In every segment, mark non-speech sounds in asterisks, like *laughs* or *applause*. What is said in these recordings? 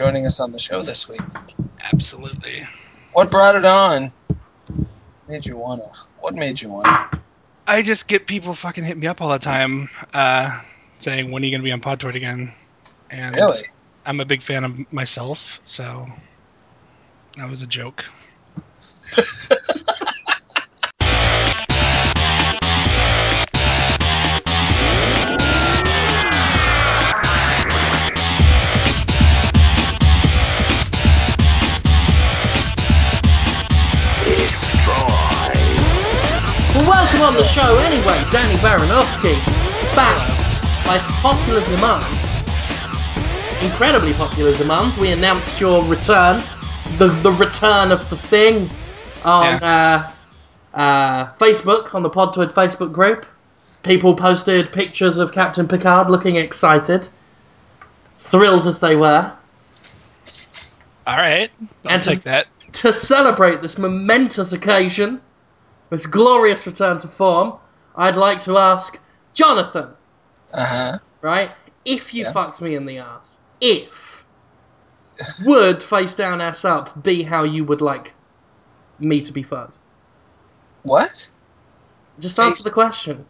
joining us on the show this week. Absolutely. What brought it on? Made you wanna? What made you wanna? I just get people fucking hit me up all the time, uh, saying when are you gonna be on Podtoid again? And Really? I'm a big fan of myself, so that was a joke. *laughs* on the show anyway, Danny Baranowsky. Back by popular demand, incredibly popular demand, we announced your return, the the return of the thing, on uh, uh, Facebook, on the Podtoid Facebook group. People posted pictures of Captain Picard looking excited, thrilled as they were. All right, I'll And to- take that. To celebrate this momentous occasion, this glorious return to form, I'd like to ask Jonathan, Uh huh. right? If you Yeah. fucked me in the ass, if would face down ass up be how you would like me to be fucked? What? Just Face- answer the question.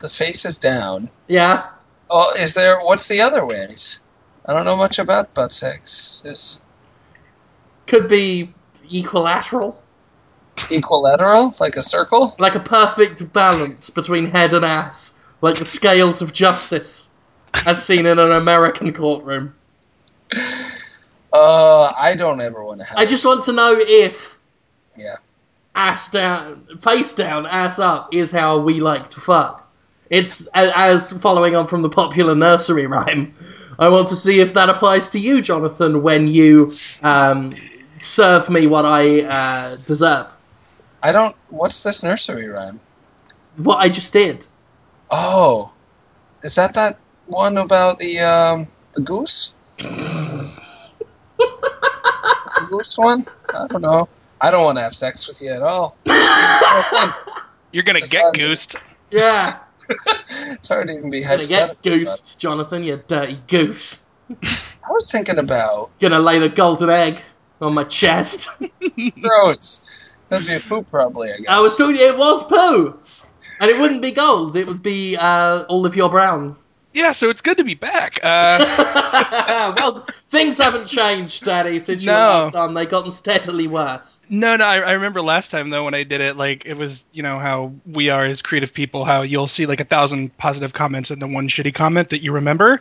The face is down. Yeah. Oh, is there? What's the other ways? I don't know much about butt sex. Is Could be equilateral, equilateral, like a circle? like a perfect balance between head and ass, like the scales of justice, as seen in an American courtroom. Uh, I don't ever want to have. I just want to know if Yeah. ass down, face down, ass up is how we like to fuck. It's as following on from the popular nursery rhyme. I want to see if that applies to you, Jonathan, when you um, serve me what I uh, deserve. I don't. What's this nursery rhyme? What I just did. Oh, is that that one about the um the goose? *laughs* the goose one? I don't know. I don't want to have sex with you at all. *laughs* You're gonna It's get hard. goosed. Yeah, *laughs* It's hard to even be gonna get goosed, Jonathan, you dirty goose. I was thinking about Gonna lay the golden egg on my chest. throats. That'd be a poop, probably. I guess. I was talking. It was poo, and it wouldn't be gold. It would be uh, all of your brown. Yeah, so it's good to be back. Uh, *laughs* well, things haven't changed, Daddy, since you were last on. They've gotten steadily worse. no, no, I, I remember last time though when I did it, like it was, you know, how we are as creative people, how you'll see like a thousand positive comments and the one shitty comment that you remember.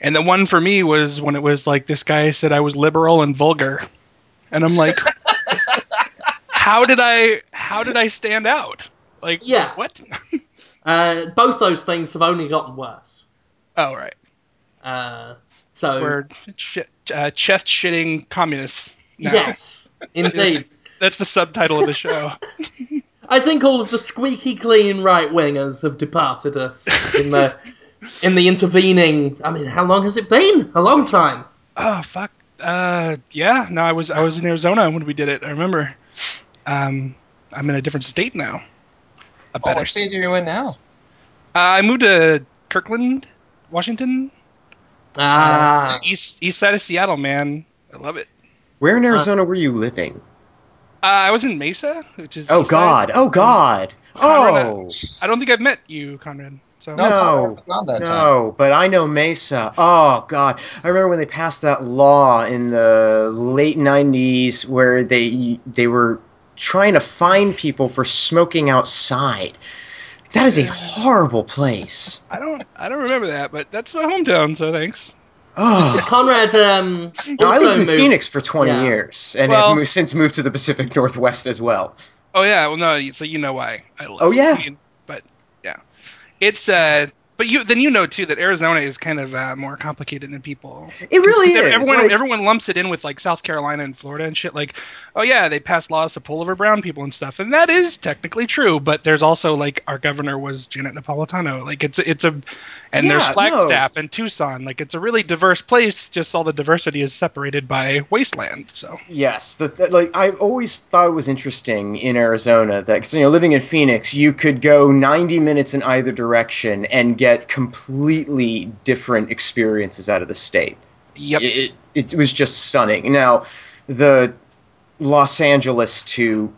And the one for me was when it was like this guy said I was liberal and vulgar, and I'm like, how did I, how did I stand out? Like, Yeah. what? *laughs* Uh, both those things have only gotten worse. oh, right, Uh, so we're sh- uh, chest shitting communists. now. yes, *laughs* indeed. That's the subtitle of the show. *laughs* I think all of the squeaky clean right wingers have departed us in the in the intervening. I mean, how long has it been? A long time. Oh fuck. Uh, yeah. No, I was I was in Arizona when we did it. I remember. Um, I'm in a different state now. A Oh, better. what state are you in now? Uh, I moved to Kirkland, Washington, Ah, east east side of Seattle. Man, I love it. Where in Arizona were you living? Uh, I was in Mesa, which is. Oh east side. God! Oh God! Conrad, Oh I don't think I've met you, Conrad. So No, No, not that time. no! But I know Mesa. Oh God! I remember when they passed that law in the late '90s where they they were trying to fine people for smoking outside. That is a horrible place. I don't I don't remember that, but that's my hometown. So thanks. Oh. *laughs* Conrad. Um, No, I lived in moved- Phoenix for 20 yeah. years, and Well- have moved, since moved to the Pacific Northwest as well. Oh yeah, well no, so you know why I love. Oh, yeah. I but yeah, it's uh, but you then you know too that Arizona is kind of uh, more complicated than people. It really is. Everyone like- everyone lumps it in with like South Carolina and Florida and shit. Like, oh yeah, they passed laws to pull over brown people and stuff, and that is technically true. But there's also like our governor was Janet Napolitano. Like it's it's a, and there's Yeah, Flagstaff and Tucson. Like it's a really diverse place. Just all the diversity is separated by wasteland. So Yes, that, that- like I always thought it was interesting in Arizona that 'cause, you know living in Phoenix, you could go 90 minutes in either direction and get completely different experiences out of the state. yep. It, it was just stunning. Now, the Los Angeles to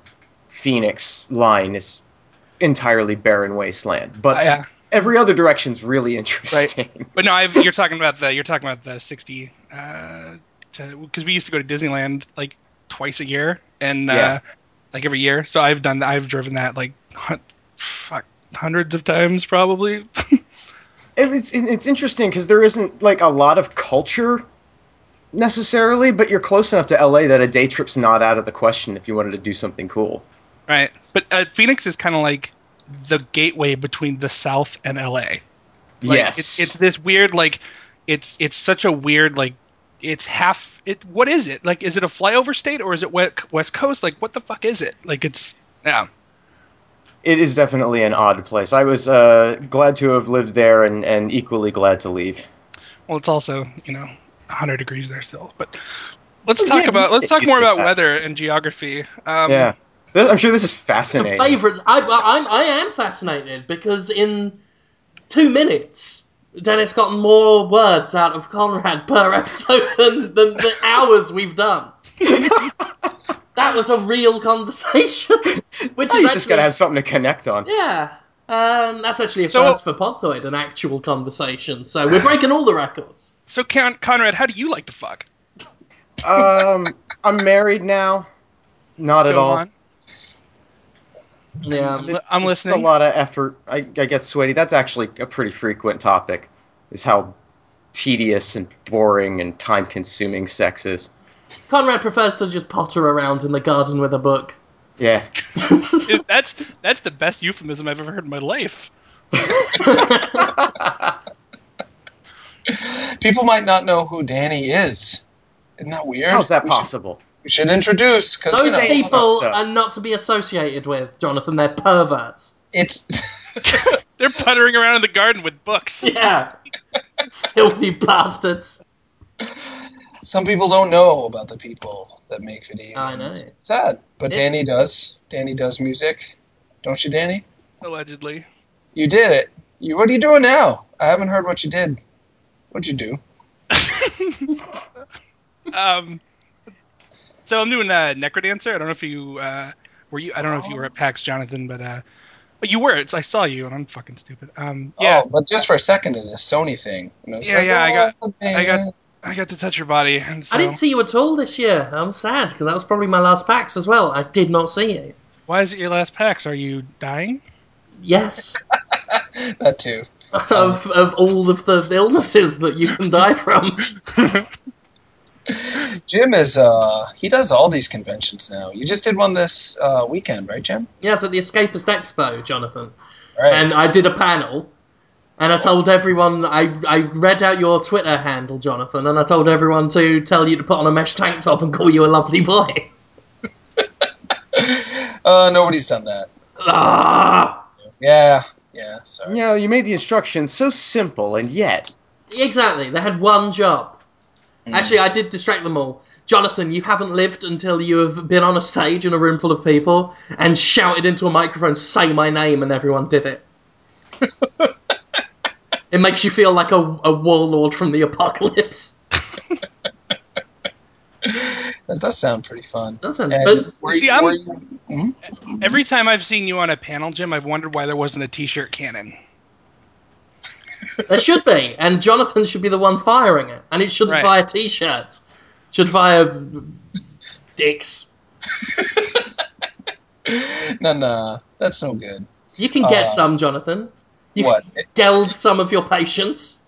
Phoenix line is entirely barren wasteland, but Uh, yeah. every other direction's really interesting. But no, I've, you're talking about the you're talking about the 60 uh because we used to go to Disneyland like twice a year and uh like every year. So I've done I've driven that like fuck hundreds of times probably. *laughs* It- it's it's interesting because there isn't like a lot of culture necessarily, but you're close enough to LA that a day trip's not out of the question if you wanted to do something cool. right. But uh, Phoenix is kind of like the gateway between the South and LA. Like, yes, it's, it's this weird like it's it's such a weird like it's half it what is it like is it a flyover state or is it we- west coast like what the fuck is it like it's yeah it is definitely an odd place. I was uh, glad to have lived there and, and equally glad to leave. well it's also you know 100 degrees there still but let's talk yeah, about let's talk more about that. weather and geography um yeah, This- I'm sure this is It's a fascinating. favourite. I, I, I'm, I am fascinated because in two minutes, Dennis got more words out of Conrad per *laughs* episode than, than the hours we've done. *laughs* that was a real conversation. *laughs* Which is actually, just gonna have something to connect on. Yeah. Um, that's actually a So- first for Podtoid, an actual conversation. So we're breaking all the records. *laughs* so Con- conrad how do you like to fuck Um, I'm married now. Not at all. on. Yeah. I'm, li- I'm It's a lot of effort. I, I get sweaty. That's actually a pretty frequent topic. Is how tedious and boring and time consuming sex is. Conrad prefers to just potter around in the garden with a book. Yeah. *laughs* That's that's the best euphemism i've ever heard in my life *laughs* People might not know who Danny is. Isn't that weird? How's that possible? We should introduce because you Those know people so. are not to be associated with, Jonathan. They're perverts. it's. *laughs* they're puttering around in the garden with books Yeah. Filthy bastards. Some people don't know about the people that make video. I know. It's sad, but It's- Danny does. Danny does music, don't you, Danny? allegedly You did it. You. What are you doing now? I haven't heard what you did. What'd you do? *laughs* um, so I'm doing uh, Necrodancer. I don't know if you uh, were you. I don't know if you were at PAX, Jonathan, but uh, but you were. It's I saw you, and I'm fucking stupid. Um, yeah, Oh, but just for a second, in it is Sony thing. And I was Yeah, like, yeah, I got- oh, I got- man. I got to touch your body. And so, I didn't see you at all this year. I'm sad because that was probably my last PAX as well. I did not see you. Why is it your last PAX? Are you dying? Yes, *laughs* that too. *laughs* of of all of the illnesses that you can die from. *laughs* Jim is uh he does all these conventions now. You just did one this uh, weekend, right, Jim? Yes, at the Escapist Expo, Jonathan. Right. And I did a panel, and I told everyone. I I read out your Twitter handle, Jonathan, and I told everyone to tell you to put on a mesh tank top and call you a lovely boy. *laughs* uh, nobody's done that. Ah, Yeah, yeah. Sorry. You know, you made the instructions so simple, and yet. exactly. They had one job. Actually, I did distract them all. Jonathan, you haven't lived until you have been on a stage in a room full of people and shouted into a microphone, "Say my name," and everyone did it. *laughs* it makes you feel like a, a warlord from the apocalypse. *laughs* That does sound pretty fun. That's fun. And But were See, I'm- were you- hmm? Every time I've seen you on a panel, Jim, I've wondered why there wasn't a T-shirt cannon. There should be, and Jonathan should be the one firing it, and it shouldn't Right. fire t-shirts. Should fire dicks. *laughs* no, no, that's no good. You can get Uh, some, Jonathan. You What? some of your patients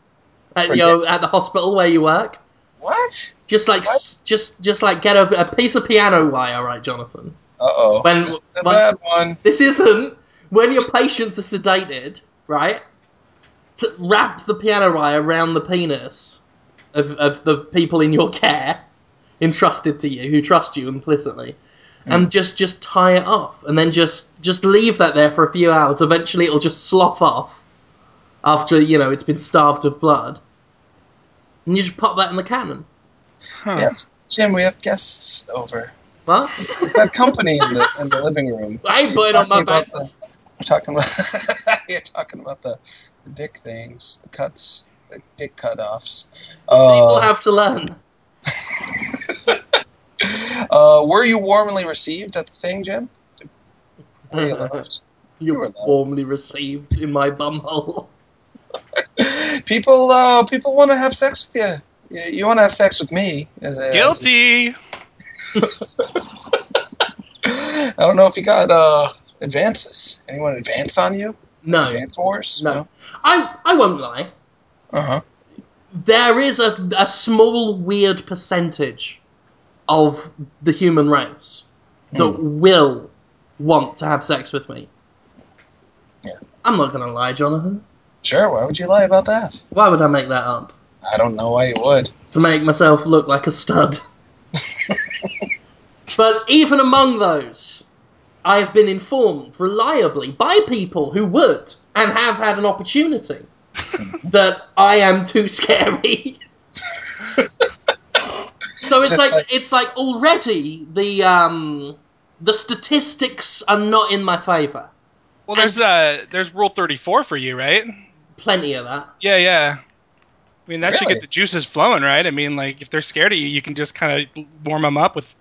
at your at the hospital where you work. What? Just like s just just like get a, a piece of piano wire, right, Jonathan? Uh oh. When- This when- bad one. This isn't when your patients are sedated, right? To wrap the piano wire around the penis of, of the people in your care, entrusted to you, who trust you implicitly, and just just tie it off, and then just just leave that there for a few hours. Eventually, it'll just slough off after you know it's been starved of blood, and you just pop that in the cannon. Huh. We Jim, we have guests over. What? We've got company in the in the living room. I ain't putting on my Talking pants. We're talking about *laughs* you're talking about the, the dick things, the cuts, the dick cut offs. People Uh, have to learn. *laughs* *laughs* uh, were you warmly received at the thing, Jim? Were you loved? You were were loved. warmly received in my bumhole. *laughs* people, uh, people want to have sex with you. You, you want to have sex with me? as a- as a- Guilty. *laughs* I don't know if you got uh, advances. Anyone advance on you? No, Advance wars? no. I I won't lie. Uh huh. There is a, a small weird percentage of the human race that hmm. will want to have sex with me. Yeah. I'm not gonna lie, Jonathan. Sure. Why would you lie about that? Why would I make that up? I don't know why you would. To make myself look like a stud. *laughs* but even among those, I have been informed reliably by people who would and have had an opportunity hmm. that I am too scary. *laughs* so it's like like- *laughs* it's like already the um the statistics are not in my favor. Well, there's uh, there's Rule 34 for you, right? Plenty of that. Yeah, yeah. I mean, that should get the juices flowing, right? I mean, like if they're scared of you, you can just kind of warm them up with,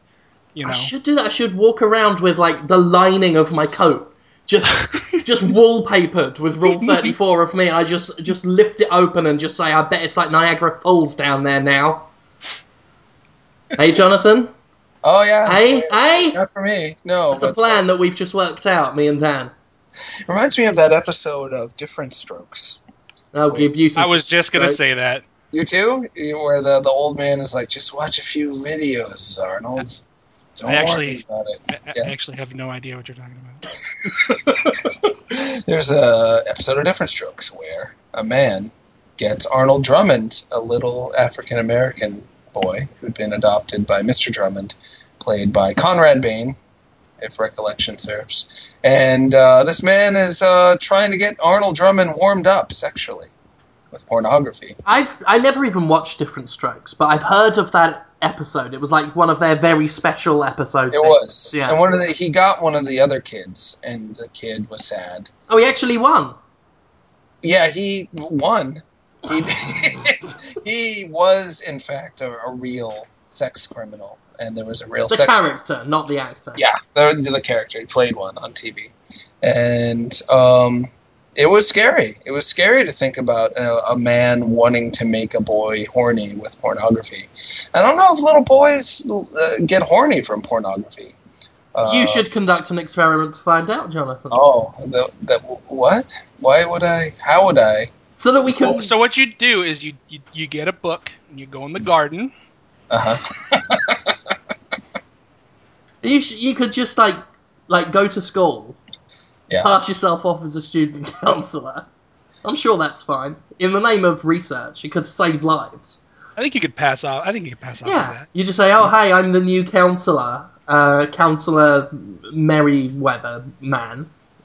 you know. I should do that. I should walk around with like the lining of my coat just *laughs* just wallpapered with Rule *laughs* Thirty Four of me. I just just lift it open and just say, "I bet it's like Niagara Falls down there now." Hey, Jonathan. Oh yeah. Hey, hey. Not for me. No. It's a but, uh, plan that we've just worked out, me and Dan. Reminds me of that episode of Diff'rent Strokes. I'll give you some. I was just gonna strokes. say that. You too? Where the, the old man is like, just watch a few videos, Arnold. Don't I actually- worry about it. I Yeah. actually have no idea what you're talking about. *laughs* There's a episode of Diff'rent Strokes where a man gets Arnold Drummond, a little African American boy who'd been adopted by Mr. Drummond, played by Conrad Bain, if recollection serves. And uh, this man is uh, trying to get Arnold Drummond warmed up sexually with pornography. I've I never even watched Diff'rent Strokes, but I've heard of that episode. It was like one of their very special episodes. It was. Yeah. And one of the, he got one of the other kids, and the kid was sad. Oh, he actually won. Yeah, he won. He *laughs* he was in fact a, a real sex criminal, and there was a real The sex. character, not the actor. Yeah, the, the character he played one on TV, and um, it was scary. It was scary to think about a, a man wanting to make a boy horny with pornography. I don't know if little boys uh, get horny from pornography. Uh, You should conduct an experiment to find out, Jonathan. Oh, the, that what? Why would I? How would I? So that we can. Oh, so what you do is you, you you get a book and you go in the garden. Uh huh. *laughs* You, sh- you could just like like go to school, Yeah. pass yourself off as a student *laughs* counselor. I'm sure that's fine. In the name of research, it could save lives. I think you could pass off. I think you could pass off as Yeah, that. you just say, "Oh, hey, I'm the new counselor, uh, counselor Merryweather man."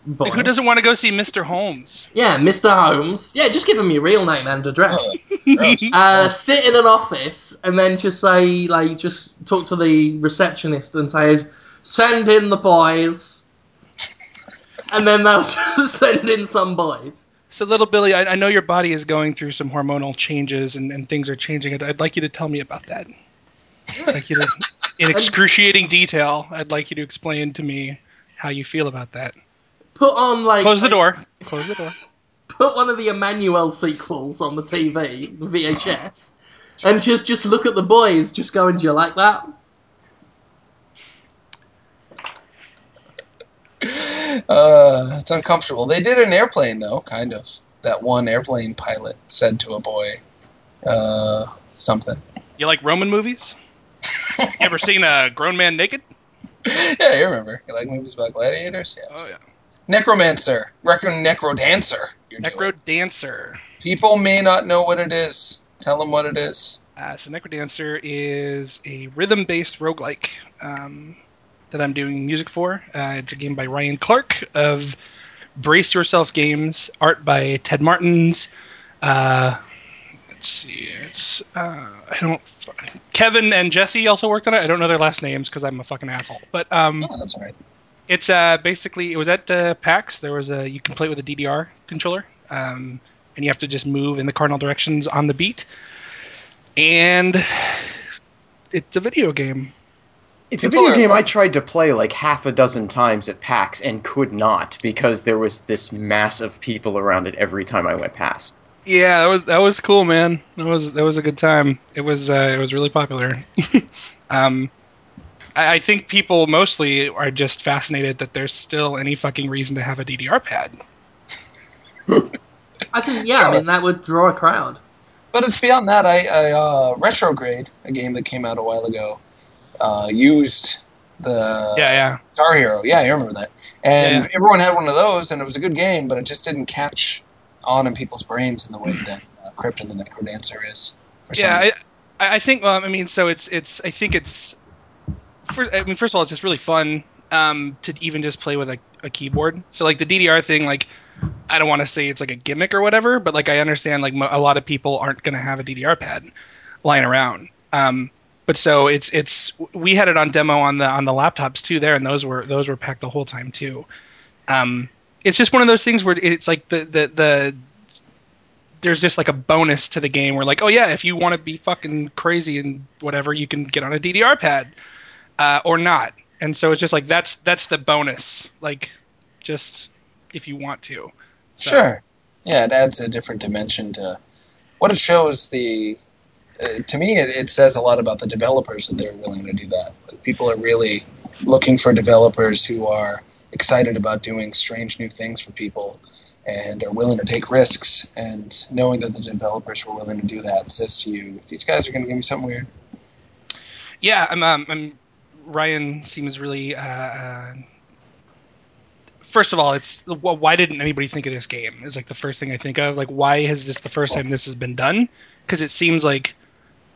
Boy. Like, who doesn't want to go see Mr. Holmes? Yeah, Mr. Holmes. Yeah, just give him your real name and address. *laughs* Uh, sit in an office and then just say, like, just talk to the receptionist and say, send in the boys. and then they'll *laughs* just send in some boys. So, little Billy, I, I know your body is going through some hormonal changes and, and things are changing. I'd, I'd like you to tell me about that. Like you to, in *laughs* excruciating detail, I'd like you to explain to me how you feel about that. Put on, like. Close the door. *laughs* Close the door. Put one of the Emmanuelle sequels on the TV, the VHS, and just, just look at the boys just going, do you like that? Uh, it's uncomfortable. They did an airplane though, kind of. That one airplane pilot said to a boy, uh, something. You like Roman movies? *laughs* You ever seen a grown man naked? yeah, you remember. You like movies about gladiators? Yeah. Oh, yeah. Necromancer. Reckon Necro Dancer. Doing. People may not know what it is. Tell them what it is. Uh, so Necrodancer is a rhythm-based roguelike um, that I'm doing music for. Uh, it's a game by Ryan Clark of Brace Yourself Games, art by Ted Martens. Uh, let's see, it's uh, I don't. Kevin and Jesse also worked on it. I don't know their last names because I'm a fucking asshole. But um, Oh, that's all right. It's uh, basically it was at uh, PAX. There was a you can play with a DDR controller, um, and you have to just move in the cardinal directions on the beat. And it's a video game. It's a video game I tried to play like half a dozen times at PAX and could not because there was this mass of people around it every time I went past. Yeah, that was that was cool, man. That was that was a good time. It was uh, it was really popular. *laughs* um, I, I think people mostly are just fascinated that there's still any fucking reason to have a DDR pad. *laughs* I can, yeah, I mean that would draw a crowd. But it's beyond that. I, I uh, Retrograde, a game that came out a while ago, uh, used the Yeah, yeah. Guitar Hero. Yeah, I remember that. And Yeah. everyone had one of those, and it was a good game, but it just didn't catch on in people's brains in the way that uh, Crypt and the Necrodancer is. For Yeah, I, I I think. Well, I mean, so it's it's. I think it's. For, I mean, first of all, it's just really fun um, to even just play with a, a keyboard. So like the DDR thing, like I don't want to say it's like a gimmick or whatever, but like I understand like a lot of people aren't going to have a DDR pad lying around. Um, but so it's it's we had it on demo on the on the laptops too there, and those were those were packed the whole time too. Um, it's just one of those things where it's like the the the there's just like a bonus to the game where like oh yeah if you want to be fucking crazy and whatever you can get on a DDR pad uh, or not and so it's just like that's that's the bonus like just if you want to So- Sure. Yeah, it adds a different dimension to what it shows. The uh, to me, it, it says a lot about the developers that they're willing to do that. Like, people are really looking for developers who are excited about doing strange new things for people and are willing to take risks. And knowing that the developers were willing to do that says to you, these guys are going to give me something weird. yeah I'm, um, I'm Ryan seems really uh, uh, first of all it's why didn't anybody think of this game is like the first thing I think of. Like why is this the first time this has been done? Because it seems like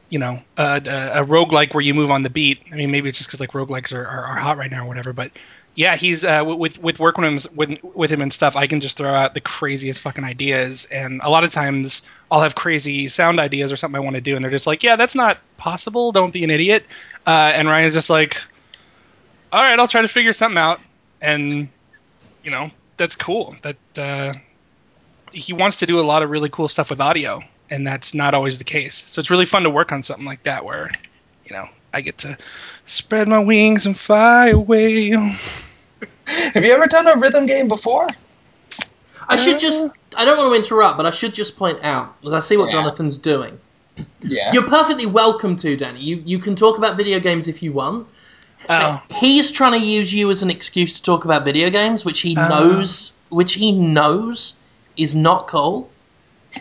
you know a, a, a roguelike where you move on the beat. I mean maybe it's just because like roguelikes are, are, are hot right now or whatever but yeah he's uh, with with working with with him and stuff I can just throw out the craziest fucking ideas. And a lot of times I'll have crazy sound ideas or something I want to do and they're just like yeah that's not possible. Don't be an idiot uh, and Ryan's just like all right I'll try to figure something out and you know that's cool that uh, he wants to do a lot of really cool stuff with audio and that's not always the case so it's really fun to work on something like that where you know i get to spread my wings and fly away *laughs* Have you ever done a rhythm game before? I should just. I don't want to interrupt, but I should just point out because I see what Yeah. Jonathan's doing. Yeah. You're perfectly welcome to, Danny. You you can talk about video games if you want. oh He's trying to use you as an excuse to talk about video games, which he Oh. knows, which he knows is not cool. *laughs*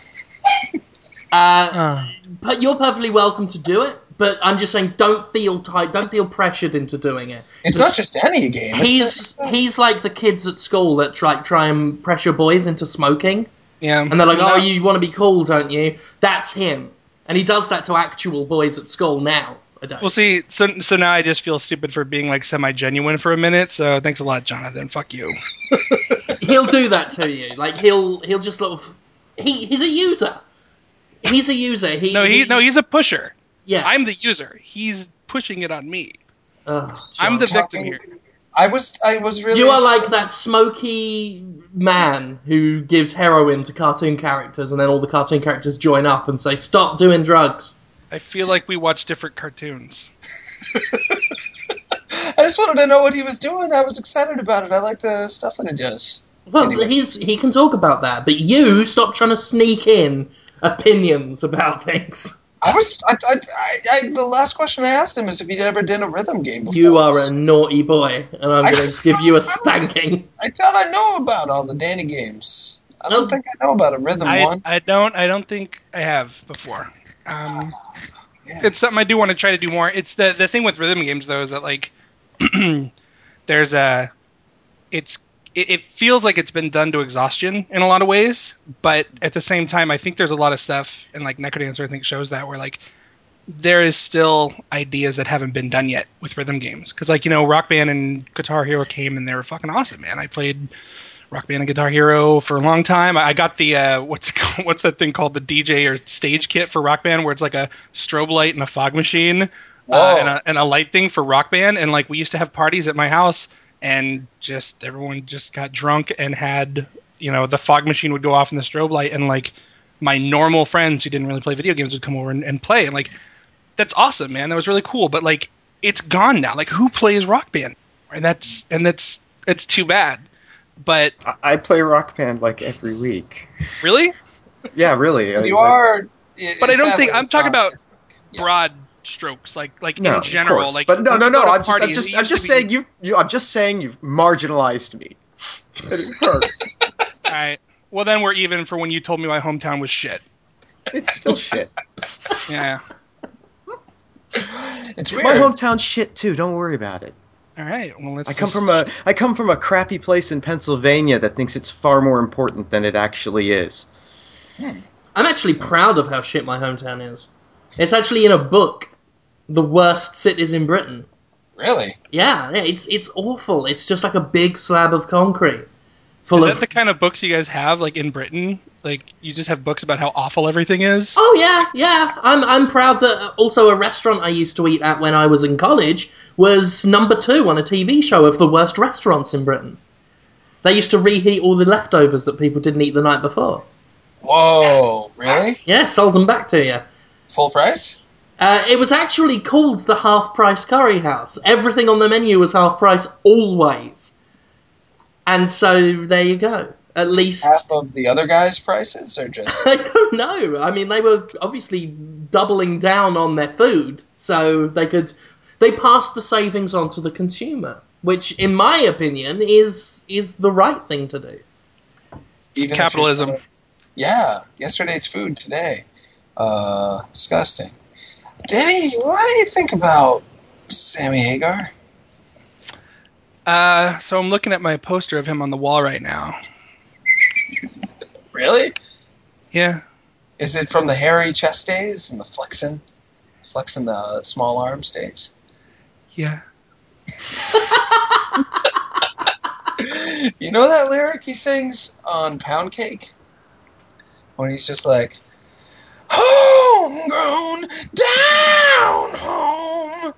Uh, but you're perfectly welcome to do it. But I'm just saying, don't feel tight, don't feel pressured into doing it. it's not just any game. He's he's like the kids at school that try try and pressure boys into smoking. yeah And they're like, No, oh, you want to be cool, don't you? That's him. And he does that to actual boys at school now. I don't. well see so so now i just feel stupid for being like semi-genuine for a minute so thanks a lot jonathan fuck you *laughs* he'll do that to you. Like he'll he'll just sort of he he's a user. He's a user. He no he no he's a pusher yeah. i'm the user he's pushing it on me i'm the victim here I was I was really You are like that smoky man who gives heroin to cartoon characters, and then all the cartoon characters join up and say, "Stop doing drugs." i feel like we watch different cartoons *laughs* I just wanted to know what he was doing. I was excited about it. I like the stuff that he does. Well, Anyway. he's he can talk about that, but you stop trying to sneak in opinions about things. I was I, I, I, I the last question I asked him is if he'd ever done a rhythm game before. You are a naughty boy, and I'm going *laughs* to give you a spanking. I thought I know about all the Danny games. I don't think I know about a rhythm I, one. I don't I don't think I have before. Um, Yeah. it's something I do want to try to do more. It's the the thing with rhythm games though is that like *clears throat* there's a it's it, it feels like it's been done to exhaustion in a lot of ways, but at the same time I think there's a lot of stuff and like Necrodancer I think shows that where like there is still ideas that haven't been done yet with rhythm games because like you know Rock Band and Guitar Hero came and they were fucking awesome man. I played Rock Band and Guitar Hero for a long time. I got the uh, *laughs* what's it what's that thing called the DJ or stage kit for Rock Band where it's like a strobe light and a fog machine uh, and, a, and a light thing for Rock Band. And like we used to have parties at my house and just everyone just got drunk and had you know the fog machine would go off in the strobe light and like my normal friends who didn't really play video games would come over and, and play and like that's awesome, man. That was really cool. But like, it's gone now. Like, who plays Rock Band? And that's and that's it's too bad. But I, I play Rock Band like every week. really, Yeah, really. You I- are. but I don't think I'm talking about broad strokes, like like No, in general. Like, but no, no, no. I'm just, I'm just, I'm used to just be- saying you, you. I'm just saying you've marginalized me. it hurts. *laughs* All right. Well, then we're even for when you told me my hometown was shit. It's still shit. *laughs* Yeah. It's weird. My hometown's shit too. Don't worry about it. All right. Well, let's. I come just- from a I come from a crappy place in Pennsylvania that thinks it's far more important than it actually is. Hmm. I'm actually proud of how shit my hometown is. It's actually in a book, the worst cities in Britain. Really? Yeah, yeah, it's it's awful. It's just like a big slab of concrete full Is of. that the kind of books you guys have, like in Britain? Like you just have books about how awful everything is? Oh yeah, yeah. I'm I'm proud that uh, also a restaurant I used to eat at when I was in college was number two on a TV show of the worst restaurants in Britain. They used to reheat all the leftovers that people didn't eat the night before. Whoa! Really? Yeah, sold them back to you. Full price? Uh, it was actually called the Half Price Curry House. Everything on the menu was half price always. And so there you go. At least Half of the other guys' prices, or just? *laughs* I don't know. I mean, they were obviously doubling down on their food, so they could they passed the savings on to the consumer, which, in my opinion, is is the right thing to do. Even capitalism. Yeah, yesterday's food today. Uh, disgusting. Denny, what do you think about Sammy Hagar? Uh, so I'm looking at my poster of him on the wall right now. *laughs* Really? Yeah. Is it from the hairy chest days and the flexing, flexing the small arms days? Yeah. *laughs* You know that lyric he sings on Pound Cake? When he's just like, Homegrown, down home,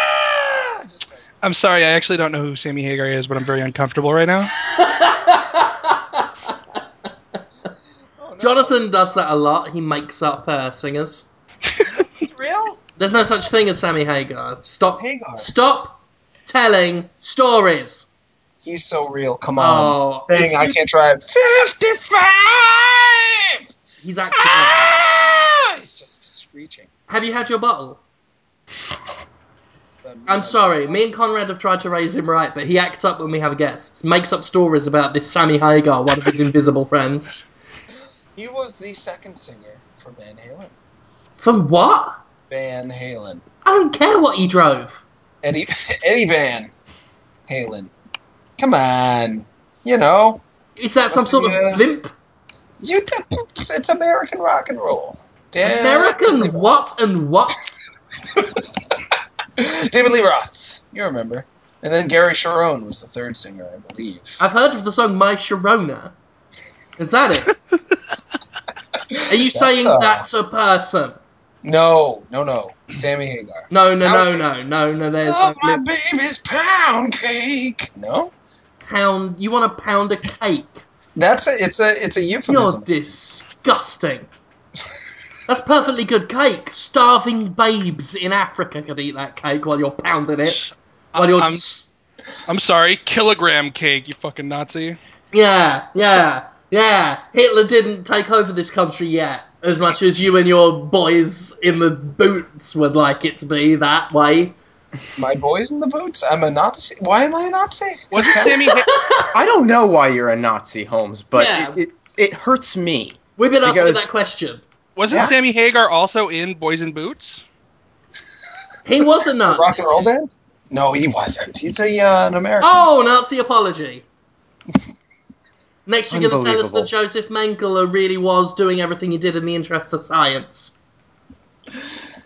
yeah! Like, I'm sorry, I actually don't know who Sammy Hagar is, but I'm very uncomfortable right now. oh. *laughs* Jonathan does that a lot. He makes up uh, singers. *laughs* Real? There's no such thing as Sammy Hagar. Stop. Hagar. Stop telling stories. He's so real, come on. Oh, if you- can't drive 55! He's acting. Ah! He's just screeching. Have you had your bottle? *laughs* I'm sorry, me and Conrad have tried to raise him right, but he acts up when we have guests. Makes up stories about this Sammy Hagar, one of his invisible friends. He was the second singer for Van Halen. From what? Van Halen. I don't care what he drove. Eddie Eddie *laughs* Van Halen. Come on. You know, Is that some sort Yeah. of blimp? You t- it's American rock and roll. Dan- American what and what? *laughs* David Lee Roth. You remember. And then Gary Cherone was the third singer, I believe. I've heard of the song My Sharona. Is that it? *laughs* Are you saying uh, that's a person? No, no, no. Sammy Hagar. No, no, no, no, no, no. There's Oh, no my baby's pound cake. No, pound. You want to pound a cake? That's a. It's a. It's a euphemism. You're disgusting. That's perfectly good cake. Starving babes in Africa could eat that cake while you're pounding it. While you're I'm, just. I'm sorry, kilogram cake, you fucking Nazi. Yeah, yeah, yeah. Hitler didn't take over this country yet, as much as you and your boys in the boots would like it to be that way. My boys in the boots. I'm a Nazi. Why am I a Nazi? Wasn't Sammy? Ha- I don't know why you're a Nazi, Holmes, but Yeah. it, it it hurts me. We've been asking that question. wasn't Yeah. Sammy Hagar also in Boys in Boots? He was a Nazi. Rock and roll band? No, he wasn't. He's a uh, an American. Oh, Nazi apology. Next, you're going to tell us that Joseph Mengele really was doing everything he did in the interests of science,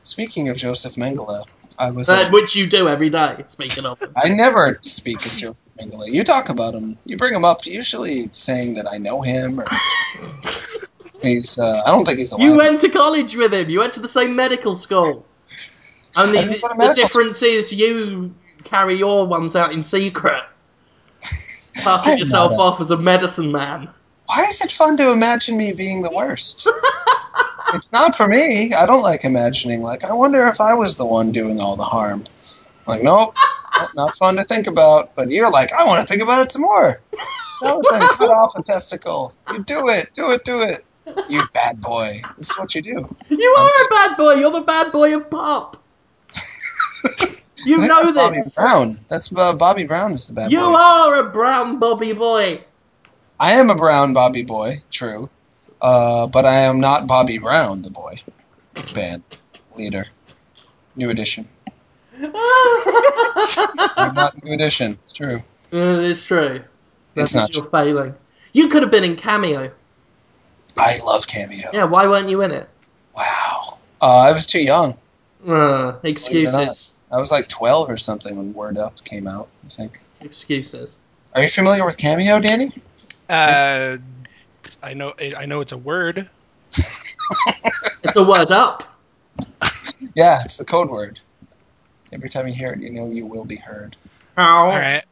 Speaking of Joseph Mengele, I was. uh, which you do every day. Speaking of him, I never speak of Joseph Mengele. You talk about him. You bring him up, usually saying that I know him. Or *laughs* he's. Uh, I don't think he's alive. you went to college with him. You went to the same medical school. Only the, the difference is you carry your ones out in secret, *laughs* passing yourself off as a medicine man. Why is it fun to imagine me being the worst? *laughs* it's not for me. I don't like imagining. Like, I wonder if I was the one doing all the harm. Like, nope, not fun to think about. But you're like, I want to think about it some more. No, then cut off a testicle. You do it, do it, do it. You bad boy. This is what you do. You are a bad boy. You're the bad boy of pop. You know that's Bobby. Brown. That's uh, Bobby Brown is the bad You boy. You are a brown Bobby boy. I am a brown Bobby boy, true, uh, but I am not Bobby Brown, the boy. Band leader, new edition. I'm not new edition. True. it is true. It's That's not your failing. You could have been in Cameo. I love Cameo. Yeah, why weren't you in it? Wow. Uh, I was too young. Uh, excuses. I was like 12 or something when Word Up came out. I think. Excuses. Are you familiar with Cameo, Danny? Uh, I know. I know it's a word. *laughs* It's a word up. *laughs* Yeah, it's the code word. Every time you hear it, you know you will be heard. How? All right.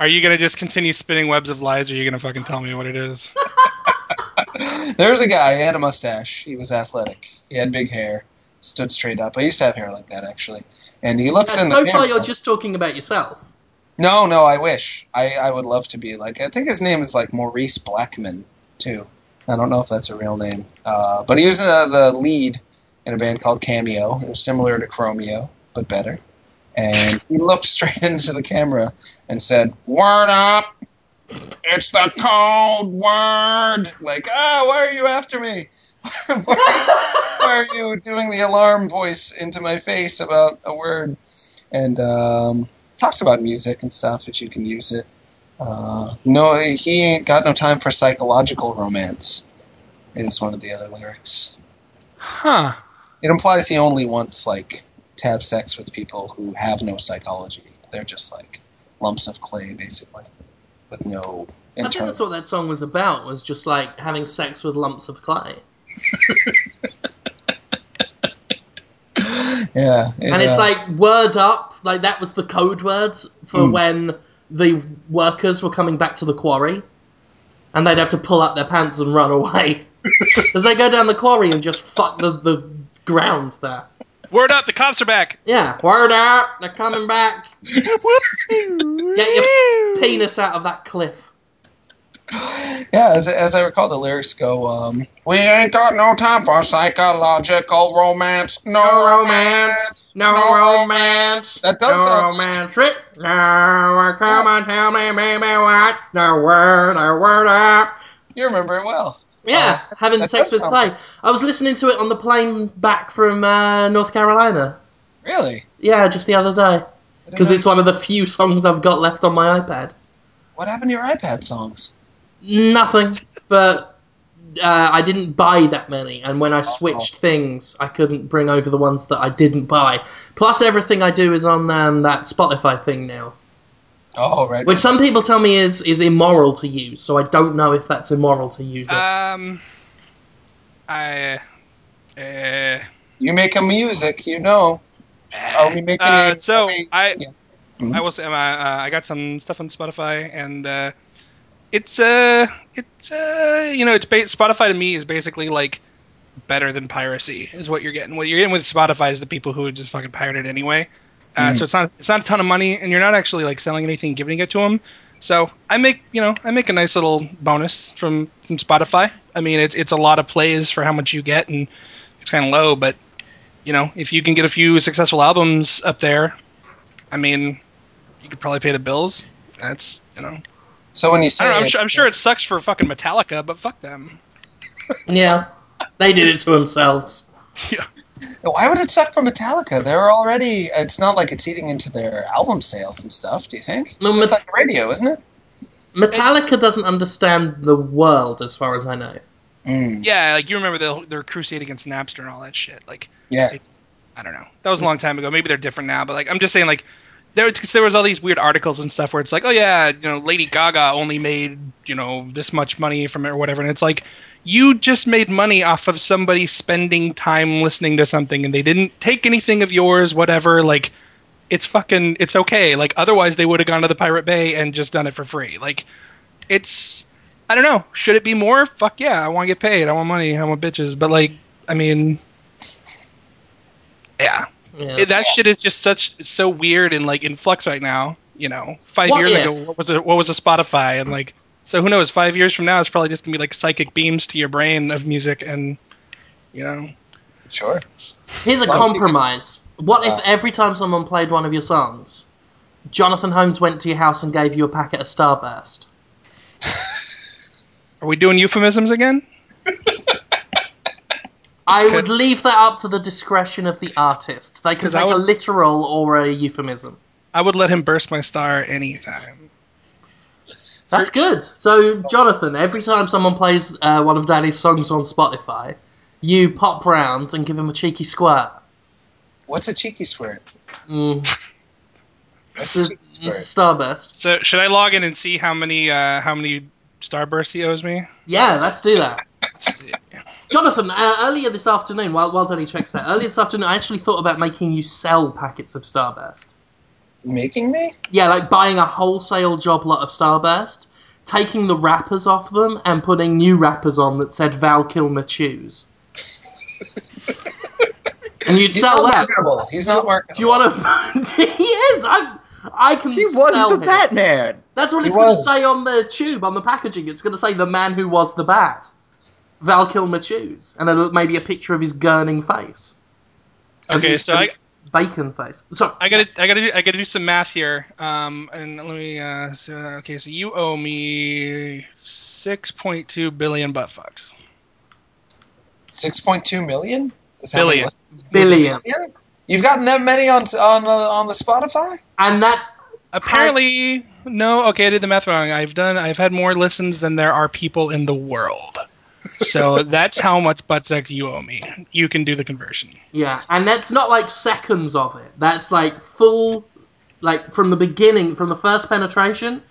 Are you gonna just continue spinning webs of lies, or are you gonna fucking tell me what it is? *laughs* There was a guy. He had a mustache. He was athletic. He had big hair. Stood straight up. I used to have hair like that actually. And he looks in And the so camera. far, you're just talking about yourself. No, no. I wish. I, I would love to be like. I think his name is like Maurice Blackman too. I don't know if that's a real name. Uh, but he was uh, the lead in a band called Cameo. It was similar to Chromeo, but better. And he looked *laughs* straight into the camera and said, "Word up! It's the code word!" Like, ah, why are you after me? *laughs* why are you doing the alarm voice into my face about a word? And um, talks about music and stuff if you can use it. Uh, no, he ain't got no time for psychological romance. Is one of the other lyrics. Huh. It implies he only wants like to have sex with people who have no psychology. They're just like lumps of clay, basically, with no I think that's what that song was about. Was just like having sex with lumps of clay. *laughs* yeah, it, and it's uh, like word up like that was the code word for Mm. when the workers were coming back to the quarry and they'd have to pull up their pants and run away *laughs* as they go down the quarry and just fuck the, the ground there Word up! The cops are back. yeah word up they're coming back *laughs* get your penis out of that cliff yeah. As, as I recall, the lyrics go, um, "We ain't got no time for psychological romance. No, no romance no No. romance That does no sound- romance Rick. no come on tell me baby what's the word the word up You remember it well. Yeah, Uh, having sex with Clay. I was listening to it on the plane back from uh, North Carolina. Really? Yeah, just the other day. Because it's one of the few songs I've got left on my iPad. What happened to your iPad songs? Nothing, but uh, I didn't buy that many, and when I switched things, I couldn't bring over the ones that I didn't buy. Plus, everything I do is on um, that Spotify thing now, Oh, right. which some people tell me is, is immoral to use, so I don't know if that's immoral to use it. Um, I. Uh, you make a music, you know. Are we making uh, it? so I yeah. Mhm. I will say uh, I got some stuff on Spotify and uh, it's uh it's uh you know it's ba- Spotify to me is basically like better than piracy is what you're getting. What you're getting with Spotify is the people who just fucking pirate it anyway. Uh, Mm. So it's not it's not a ton of money and you're not actually like selling anything, giving it to them. So I make you know I make a nice little bonus from from Spotify. I mean it's it's a lot of plays for how much you get and it's kind of low, but you know if you can get a few successful albums up there, I mean you could probably pay the bills. That's you know. So when you I say don't know, I'm, it's- sure, I'm sure it sucks for fucking Metallica, but fuck them. *laughs* yeah, they did it to themselves. *laughs* Yeah. Why would it suck for Metallica? They're already. It's not like it's eating into their album sales and stuff. Do you think? No, It's just Met- like the radio, isn't it? Metallica doesn't understand the world, as far as I know. Mm. Yeah, like you remember the, their crusade against Napster and all that shit. Like, Yeah. I don't know. That was a long time ago. Maybe they're different now, but like I'm just saying, like there, 'cause there was all these weird articles and stuff where it's like, oh yeah, you know, Lady Gaga only made you know this much money from it or whatever, and it's like you just made money off of somebody spending time listening to something, and they didn't take anything of yours, whatever. Like, it's fucking, it's okay. Like otherwise, they would have gone to the Pirate Bay and just done it for free. Like, it's I don't know. Should it be more? Fuck yeah, I want to get paid. I want money. I want bitches. But like, I mean, yeah, Yeah. It- that shit is just such so weird and like in flux right now. You know, five What years if- ago, what was it? What was a Spotify? And like, so who knows? Five years from now, it's probably just gonna be like psychic beams to your brain of music, and you know, Sure. Here's a Well, compromise. What if Uh. every time someone played one of your songs, Jonathan Holmes went to your house and gave you a packet of Starburst? *laughs* are we doing euphemisms again? *laughs* I would leave that up to the discretion of the artist. They can 'Cause I take a literal or a euphemism. I would let him burst my star anytime. That's Search- good. So, Jonathan, every time someone plays uh, one of Daddy's songs on Spotify, you pop round and give him a cheeky squirt. What's a cheeky squirt? Mm, *laughs* What's it's, a a, cheeky it's a squirt? Starburst. So should I log in and see how many uh, how many starbursts he owes me? Yeah, let's do that. Let's see. Jonathan, uh, earlier this afternoon, while, while Danny checks that, earlier this afternoon, I actually thought about making you sell packets of Starburst. Making me? Yeah, like buying a wholesale job lot of Starburst, taking the wrappers off them, and putting new wrappers on that said Val Kilmer Choose. *laughs* and you'd He's sell not that. marketable. He's not marketable. Do you want to? *laughs* he is. I. I can. He was sell the him. Batman. That's what He it's going to was. say on the tube, on the packaging. It's going to say the man who was the Bat, Val Kilmer Choose, and a, maybe a picture of his gurning face. Okay, his- so I, bacon face. So I gotta I gotta do, I gotta do some math here. Um, and let me uh, so, okay, so you owe me six point two billion butt fucks. 6.2 million? Is how many Billion. billion, You've gotten that many on on the, on the Spotify? and that Apparently, no. Okay, I did the math wrong. I've done. I've had more listens than there are people in the world. *laughs* So that's how much butt sex you owe me. You can do the conversion. yeah, and that's not like seconds of it. That's like full, like from the beginning, from the first penetration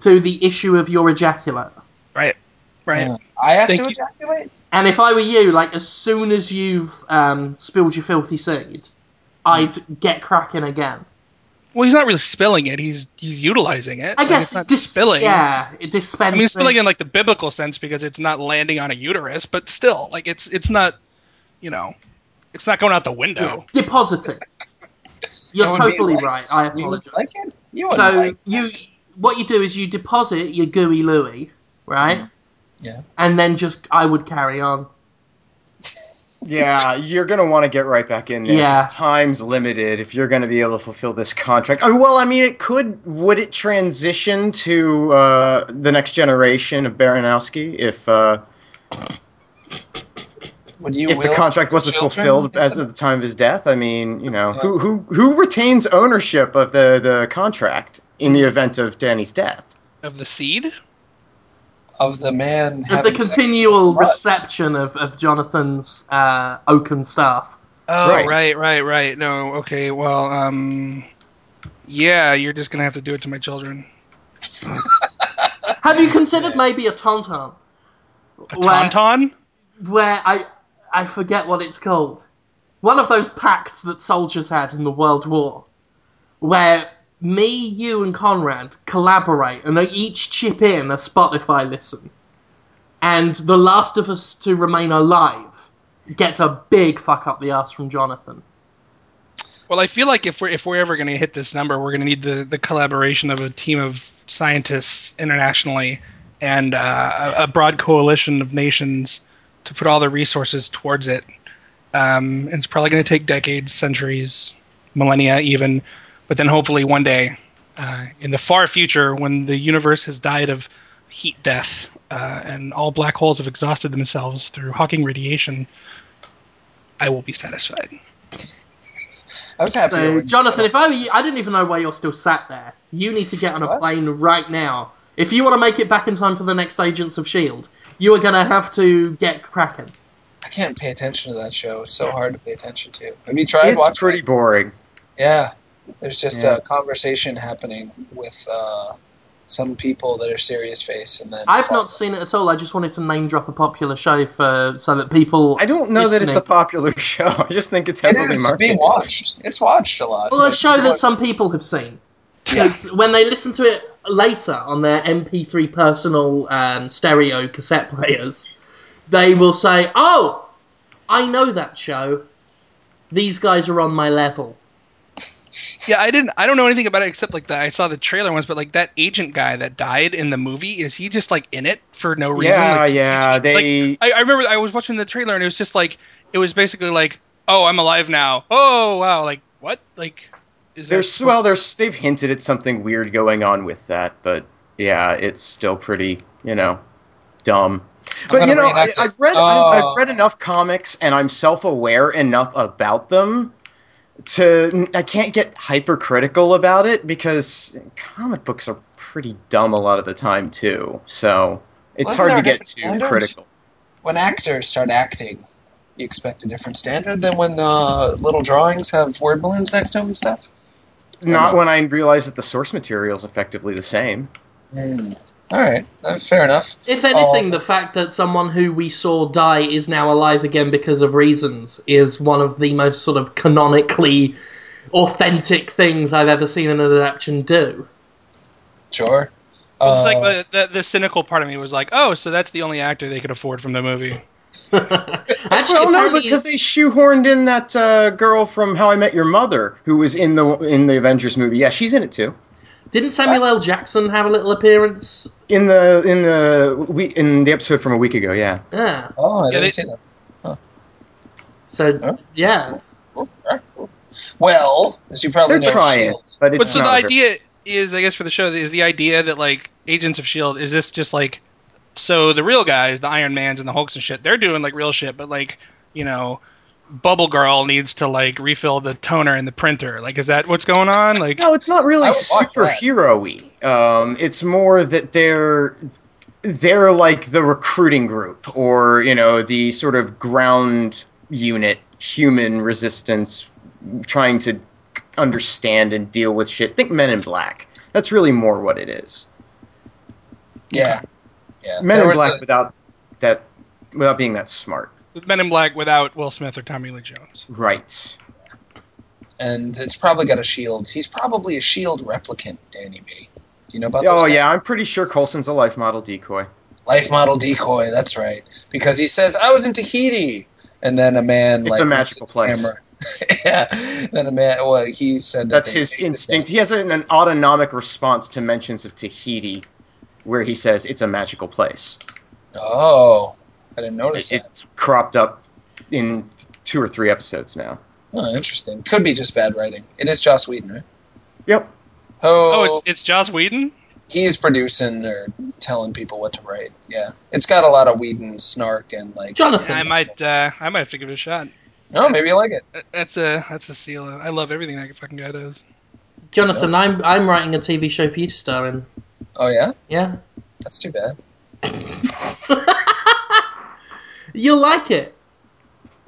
to the issue of your ejaculate. Right. Right. Uh, I have Thank to you. ejaculate? And if I were you, like as soon as you've um, spilled your filthy seed, I'd get cracking again. Well, he's not really spilling it. He's he's utilizing it. I Like, guess it's not dis- spilling. Yeah, it dispensing. I mean, spilling in like the biblical sense because it's not landing on a uterus, but still, like it's it's not, you know, it's not going out the Yeah, window. depositing. *laughs* You're totally like- right. I apologize. like? You So like you, what you do is you deposit your gooey Louie, right? Yeah. And then just I would carry on. Yeah, you're gonna want to get right back in there. Yeah. 'cause Time's limited if you're gonna be able to fulfill this contract. I mean, well, I mean, it could. Would it transition to uh, the next generation of Baranowsky if uh, Would you if the contract wasn't children? fulfilled as of the time of his death? I mean, you know, who who who retains ownership of the the contract in the event of Danny's death? Of the seed, of the man Of the having sex continual with reception of, of Jonathan's uh, oaken staff. Oh, Right. right, right, right. No, okay. Well, um, yeah, you're just gonna have to do it to my children. Have you considered maybe a tauntaun? A Where- tauntaun? where I I forget what it's called. One of those pacts that soldiers had in the World War, where me, you, and Conrad collaborate and they each chip in a Spotify listen, and the last of us to remain alive gets a big fuck up the ass from Jonathan. Well, I feel like if we're if we're ever gonna hit this number, we're gonna need the the collaboration of a team of scientists internationally and uh, a, a broad coalition of nations to put all the resources towards it. Um, it's probably going to take decades, centuries, millennia, even. But then hopefully one day, uh, in the far future, when the universe has died of heat death uh, and all black holes have exhausted themselves through Hawking radiation, I will be satisfied. I was happy. So, Jonathan, if I were you, I didn't even know why you're still sat there. You need to get on a What? plane right now. If you want to make it back in time for the next Agents of S.H.I.E.L.D., you are going to have to get cracking. I can't pay attention to that show. It's so hard to pay attention to. Have you tried It's watching? pretty boring. Yeah, there's just Yeah. a conversation happening with uh, some people that are serious face, and then I've not seen it at all. I just wanted to name drop a popular show for so that people. I don't know that it's a popular *laughs* show. I just think it's heavily is marketed. being watched. It's watched a lot. Well, a show that some people have seen. Because when they listen to it later on their MP3 personal um, stereo cassette players, they will say, "Oh, I know that show. These guys are on my level." Yeah, I didn't. I don't know anything about it except like that. I saw the trailer once, but like that agent guy that died in the movie, is he just like in it for no reason? Yeah, Like, yeah, they- Like, I, I remember I was watching the trailer and it was just like it was basically like, oh, I'm alive now. Oh wow, like what? Like is there There's well, there's they've hinted at something weird going on with that, but yeah, it's still pretty, you know, dumb. But you know, I, I've read Oh. I've, I've oh. read enough comics, and I'm self-aware enough about them to I can't get hypercritical about it because comic books are pretty dumb a lot of the time too. So it's Wasn't hard to get too standard? critical. When actors start acting, you expect a different standard than when uh, little drawings have word balloons next to them and stuff. Not when I realize that the source material is effectively the same. Hmm. All right, uh, fair enough. If anything, Oh. the fact that someone who we saw die is now alive again because of reasons is one of the most sort of canonically authentic things I've ever seen an adaptation do. Sure. It's Uh, like the, the the cynical part of me was like, oh, so that's the only actor they could afford from the movie. *laughs* Actually, well, no, because they shoehorned in that uh, girl from How I Met Your Mother, who was in the in the Avengers movie. Yeah, she's in it too. Didn't Samuel L. Jackson have a little appearance? In the in the we in the episode from a week ago. Yeah, Yeah. oh, I didn't they- see that. So Huh? yeah, Well, as you probably they're know, trying, but it's But so the not very- idea is, I guess, for the show is the idea that like Agents of Shield is this just like so the real guys, the Iron Mans and the Hulks and shit, they're doing like real shit, but like you know, Bubble Girl needs to like refill the toner in the printer. Like, is that what's going on? Like, No, it's not really I would watch that. superhero-y. Um, it's more that they're they're like the recruiting group, or you know, the sort of ground unit, human resistance, trying to understand and deal with shit. Think Men in Black. That's really more what it is. yeah, yeah. Men There in Black a- without that, without being that smart. Men in Black without Will Smith or Tommy Lee Jones. Right. and it's probably got a shield. He's probably a shield replicant, Danny B. Do you know about those Oh guys? yeah, I'm pretty sure Coulson's a life model decoy. Life model decoy. That's right. Because he says I was in Tahiti, and then a man It's like a magical place. camera. *laughs* yeah. Then a man. Well, he said that That's his saved it instinct. He has an, an autonomic response to mentions of Tahiti, where he says it's a magical place. Oh, I didn't notice It- that. it's cropped up in two or three episodes now. Oh, interesting. Could be just bad writing. It is Joss Whedon, right? Yep. Oh, Oh, it's it's Joss Whedon. he's producing or telling people what to write. Yeah, it's got a lot of Whedon snark and like. Jonathan. I might uh, I might have to give it a shot. Oh, maybe you like it. That's a that's a seal. I love everything that fucking guy does. Jonathan, I'm I'm writing a TV show for you to star in. Oh yeah, Yeah, that's too bad. *laughs* you'll like it.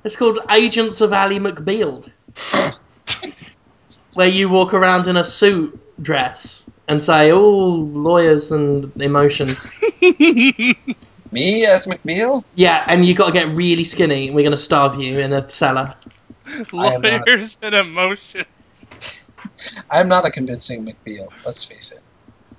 It's called Agents of Ally McBeal, *laughs* where you walk around in a suit dress and say, "Oh, lawyers and emotions." *laughs* Me as McBeal? Yeah, and you got to get really skinny. and We're going to starve you in a cellar. I am not. Lawyers and emotions. *laughs* I'm not a convincing McBeal. Let's face it.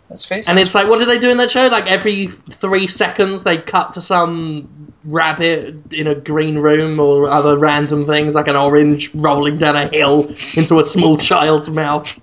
Let's face And it's like, what do they do in that show? Like every three seconds, they cut to some rabbit in a green room or other random things, like an orange rolling down a hill into a small child's mouth.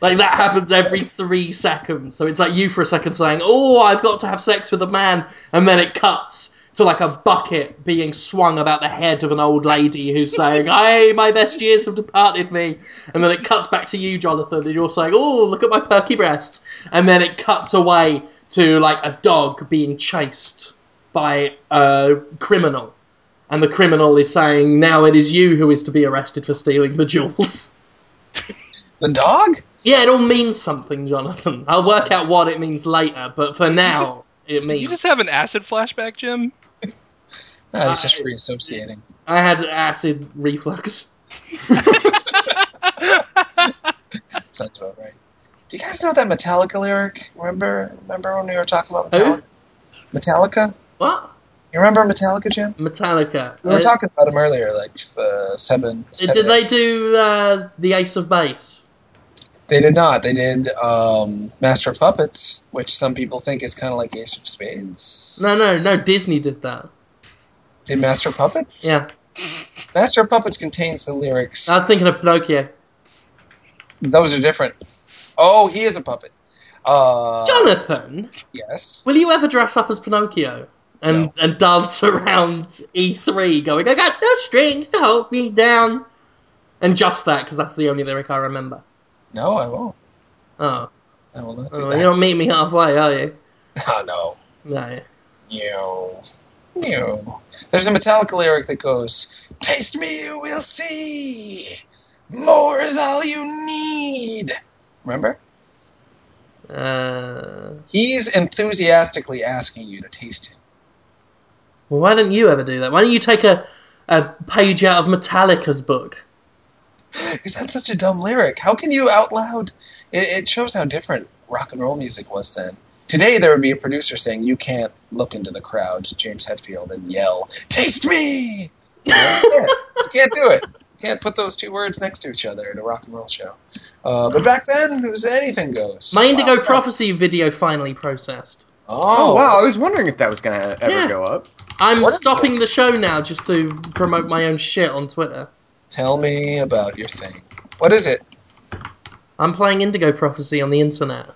Like that happens every three seconds. So it's like you for a second saying, "Oh, I've got to have sex with a man," and then it cuts to like a bucket being swung about the head of an old lady who's saying, *laughs* "Hey, my best years have departed me," and then it cuts back to you, Jonathan, and you're saying, "Oh, look at my perky breasts," and then it cuts away to like a dog being chased by a criminal, and the criminal is saying, "Now it is you who is to be arrested for stealing the jewels." the dog? Yeah, it all means something, Jonathan. I'll work out what it means later, but for now, it Did means. you just have an acid flashback, Jim? Ah, he's just free associating. I had acid reflux. *laughs* Sounds about right. Do you guys know that Metallica lyric? Remember? Remember when we were talking about Who? Metallica? Metallica? What? You remember Metallica, Jim? Metallica. We were Uh, talking about him earlier, like uh, seven. seven did they do uh, the Ace of Base? They did not. They did um, Master of Puppets, which some people think is kind of like Ace of Spades. No, no, no. Disney did that. Did Master of Puppets? Yeah, Master of Puppets contains the lyrics. I was thinking of Pinocchio. Those are different. Oh, he is a puppet. Uh, Jonathan, Yes. will you ever dress up as Pinocchio and No. and dance around E3 going, "I got no strings to hold me down," and just that because that's the only lyric I remember. No, I won't. Oh, I will not do oh that. you don't meet me halfway, are you? Oh, *laughs* no. No. No. No. There's a Metallica lyric that goes, Taste me, you will see. More is all you need. Remember? Uh, He's enthusiastically asking you to taste him. well, why don't you ever do that? Why don't you take a a page out of Metallica's book? Because that's such a dumb lyric. How can you out loud? It, it shows how different rock and roll music was then. Today, there would be a producer saying, You can't look into the crowd, James Hetfield, and yell, Taste me! You, *laughs* can't. You can't do it. You can't put those two words next to each other at a rock and roll show. Uh, but back then, it was anything goes. My Indigo Wow. Prophecy video finally processed. Oh, Oh, wow! I was wondering if that was gonna ever Yeah. go up. I'm What is stopping the show now just to promote my own shit on Twitter. Tell me about your thing. What is it? I'm playing Indigo Prophecy on the internet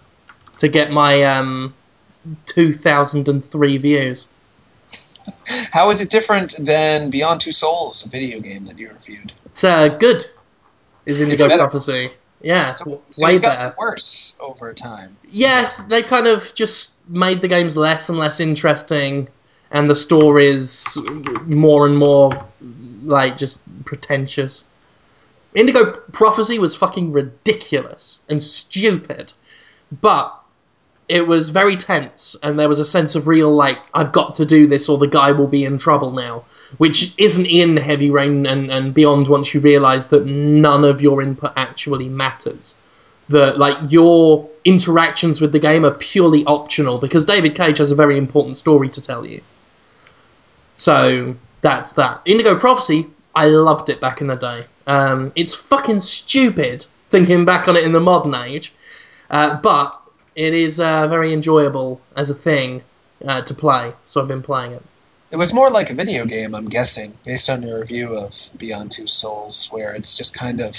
to get my um 2003 views. How is it different than Beyond Two Souls, a video game that you reviewed? It's uh, good. Is Indigo. Prophecy? Yeah, It's way gotten better. worse over time. Yeah, they kind of just made the games less and less interesting, and the stories more and more like just pretentious. Indigo Prophecy was fucking ridiculous and stupid, but it was very tense, and there was a sense of real like I've got to do this or the guy will be in trouble now, which isn't in Heavy Rain and, and Beyond. Once you realise that none of your input actually matters that like your interactions with the game are purely optional because David Cage has a very important story to tell you. So that's that. Indigo Prophecy, I loved it back in the day. Um, it's fucking stupid thinking back on it in the modern age, uh, but it is uh, very enjoyable as a thing uh, to play. So I've been playing it. It was more like a video game, I'm guessing, based on your review of Beyond Two Souls, where it's just kind of.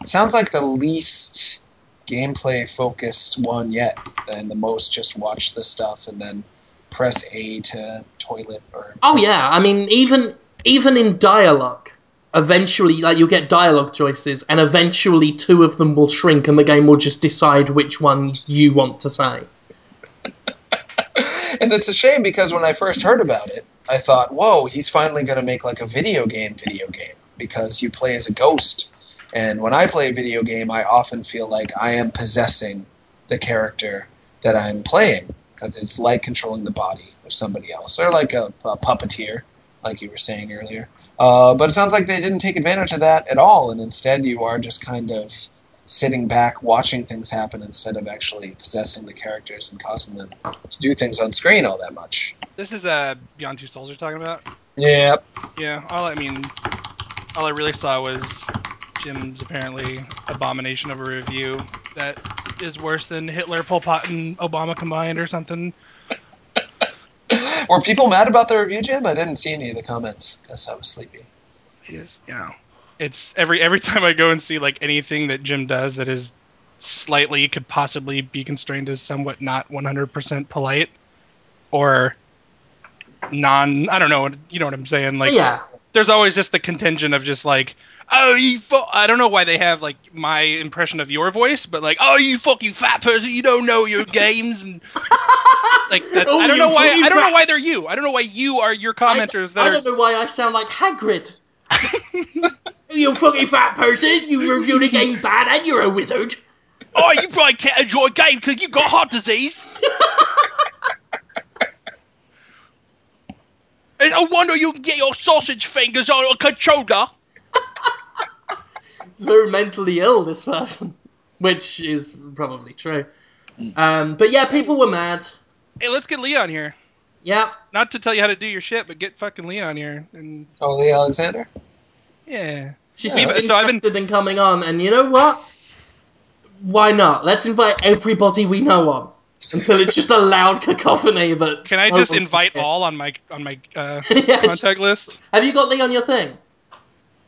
It sounds like the least gameplay focused one yet, and the most just watch the stuff and then press A to toilet or. Oh yeah, I mean even even in dialogue, eventually like you'll get dialogue choices, and eventually two of them will shrink, and the game will just decide which one you want to say. *laughs* and it's a shame because when I first heard about it, I thought, whoa, he's finally going to make like a video game video game because you play as a ghost. And when I play a video game, I often feel like I am possessing the character that I'm playing because it's like controlling the body of somebody else or like a, a puppeteer, like you were saying earlier. Uh, but it sounds like they didn't take advantage of that at all, and instead you are just kind of sitting back watching things happen instead of actually possessing the characters and causing them to do things on screen all that much. This is uh, Beyond Two Souls you're talking about. Yep. Yeah, all I mean, all I really saw was Jim's apparently abomination of a review that is worse than Hitler, Pol Pot, and Obama combined or something. *laughs* Were people mad about the review, Jim? I didn't see any of the comments because I was sleepy. Yes, yeah. It's every every *laughs* time I go and see like anything that Jim does that is slightly could possibly be constrained as somewhat not 100% polite or non I don't know you know what I'm saying like yeah, there's always just the contingent of just like, oh, you. Fu-. I don't know why they have like my impression of your voice, but like, oh, you fucking fat person, you don't know your games, and like *laughs* that's. Oh, I don't know why. I don't know why they're you. I don't know why you are your commenters I, I that don't are. know why I sound like Hagrid. *laughs* you fucking fat person! You review the game bad, and you're a wizard. Oh, you probably can't enjoy a game because you've got heart disease. *laughs* and no wonder you can get your sausage fingers on a controller. He's very mentally ill, this person, *laughs* which is probably true. Um, but yeah, people were mad. Hey, let's get Leon here. Yeah, Not to tell you how to do your shit, but get fucking Leon here. And Oh, Leigh Alexander? yeah. she Yeah, seemed but- so I've been- interested in coming on, and you know what? Why not? Let's invite everybody we know on until it's just a loud *laughs* cacophony. But Can I no just one invite all on my on my uh. *laughs* Yeah, contact list? Have you got Lee on your thing?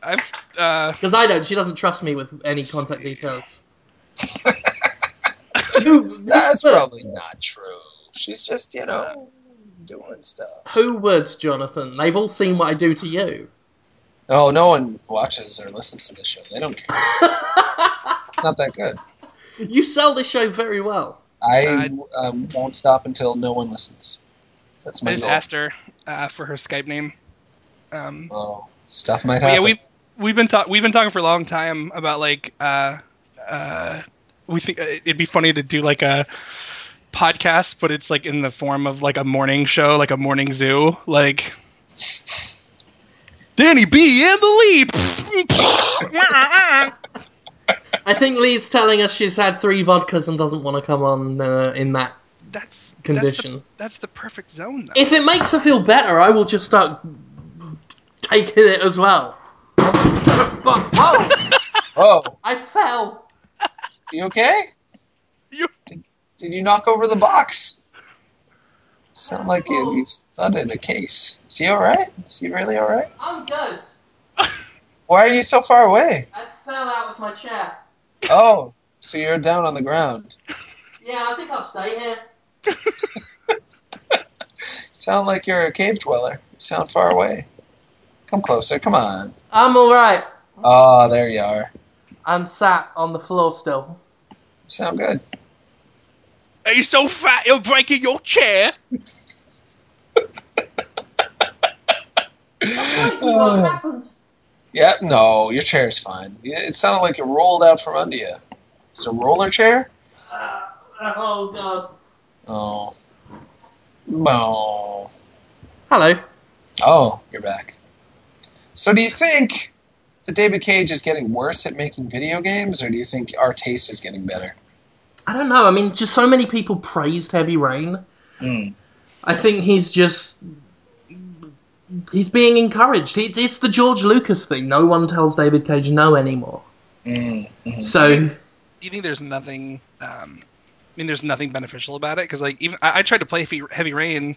I've uh, Because I don't. She doesn't trust me with any contact details. *laughs* who, That's who probably not true. She's just, you know, doing stuff. Who would, Jonathan? They've all seen what I do to you. Oh, no one watches or listens to this show. They don't care. *laughs* Not that good. you sell this show very well. I um, won't stop until no one listens. That's my. I my just goal. asked her uh, for her Skype name. Um, Oh, stuff might happen. yeah, we've we've been talk- we've been talking for a long time about like uh, uh, we think uh, it'd be funny to do like a podcast, but it's like in the form of like a morning show, like a morning zoo, like Danny B and the leap. *laughs* I think Leigh's telling us she's had three vodkas and doesn't want to come on uh, in that that's condition. That's the, that's the perfect zone, though. If it makes her feel better, I will just start taking it as well. But whoa! Oh, *laughs* oh, I fell. you okay? You- Did you knock over the box? Sound like you, you thudded a case. Is he all right? Is he really all right? I'm good. *laughs* Why are you so far away? I fell out of my chair. Oh, so you're down on the ground. Yeah, I think I'll stay here. *laughs* Sound like you're a cave dweller. You sound far away. Come closer. Come on. I'm alright. Oh, there you are. I'm sat on the floor still. Sound good. Are you so fat you're breaking your chair? *laughs* what happened? Yeah, no, your chair's fine. It sounded like it rolled out from under you. Is it a roller chair? Uh, oh god. Oh. No. Hello. Oh, you're back. So do you think that David Cage is getting worse at making video games, or do you think our taste is getting better? I don't know. I mean, just so many people praised Heavy Rain. Mm. I think he's just he's being encouraged. It's the George Lucas thing. No one tells David Cage no anymore. Mm. mhm. So Do you think there's nothing? Um, I mean, there's nothing beneficial about it because, like, even I, I tried to play Heavy, Heavy Rain,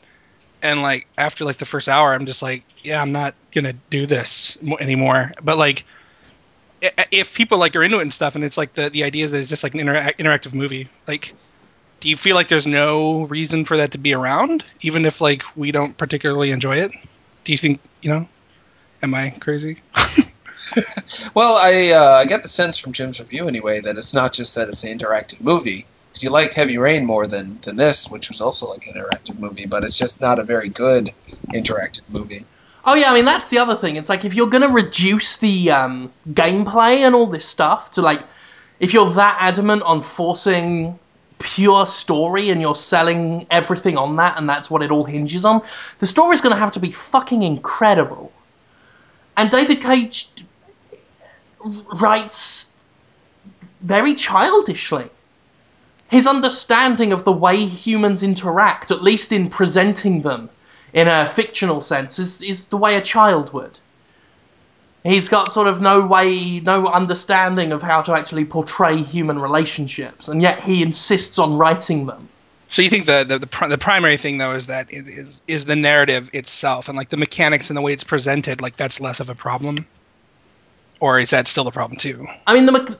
and like after like the first hour, I'm just like, yeah, I'm not gonna do this anymore. But like, if people like are into it and stuff, and it's like the the idea is that it's just like an intera- interactive movie, like. Do you feel like there's no reason for that to be around, even if like we don't particularly enjoy it? Do you think you know? Am I crazy? *laughs* *laughs* Well, I uh, I get the sense from Jim's review anyway that it's not just that it's an interactive movie. Because you liked Heavy Rain more than, than this, which was also like an interactive movie, but it's just not a very good interactive movie. Oh yeah, I mean that's the other thing. It's like if you're gonna reduce the um, gameplay and all this stuff to like, if you're that adamant on forcing pure story and you're selling everything on that and that's what it all hinges on, the story's gonna have to be fucking incredible. And David Cage writes very childishly. His understanding of the way humans interact, at least in presenting them, in a fictional sense is, is the way a child would. He's got sort of no way, no understanding of how to actually portray human relationships, and yet he insists on writing them. So you think the the the, pri- the primary thing though is that it is is the narrative itself and like the mechanics and the way it's presented like that's less of a problem, or is that still a problem too? I mean, the me-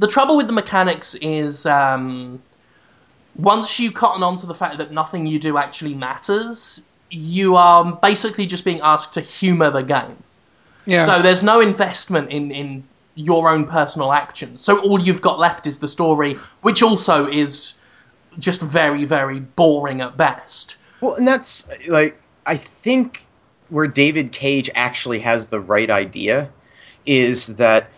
the trouble with the mechanics is um, once you cotton on to the fact that nothing you do actually matters, you are basically just being asked to humor the game. Yeah. So there's no investment in, in your own personal actions. So all you've got left is the story, which also is just very, very boring at best. Well, and that's like I think where David Cage actually has the right idea is that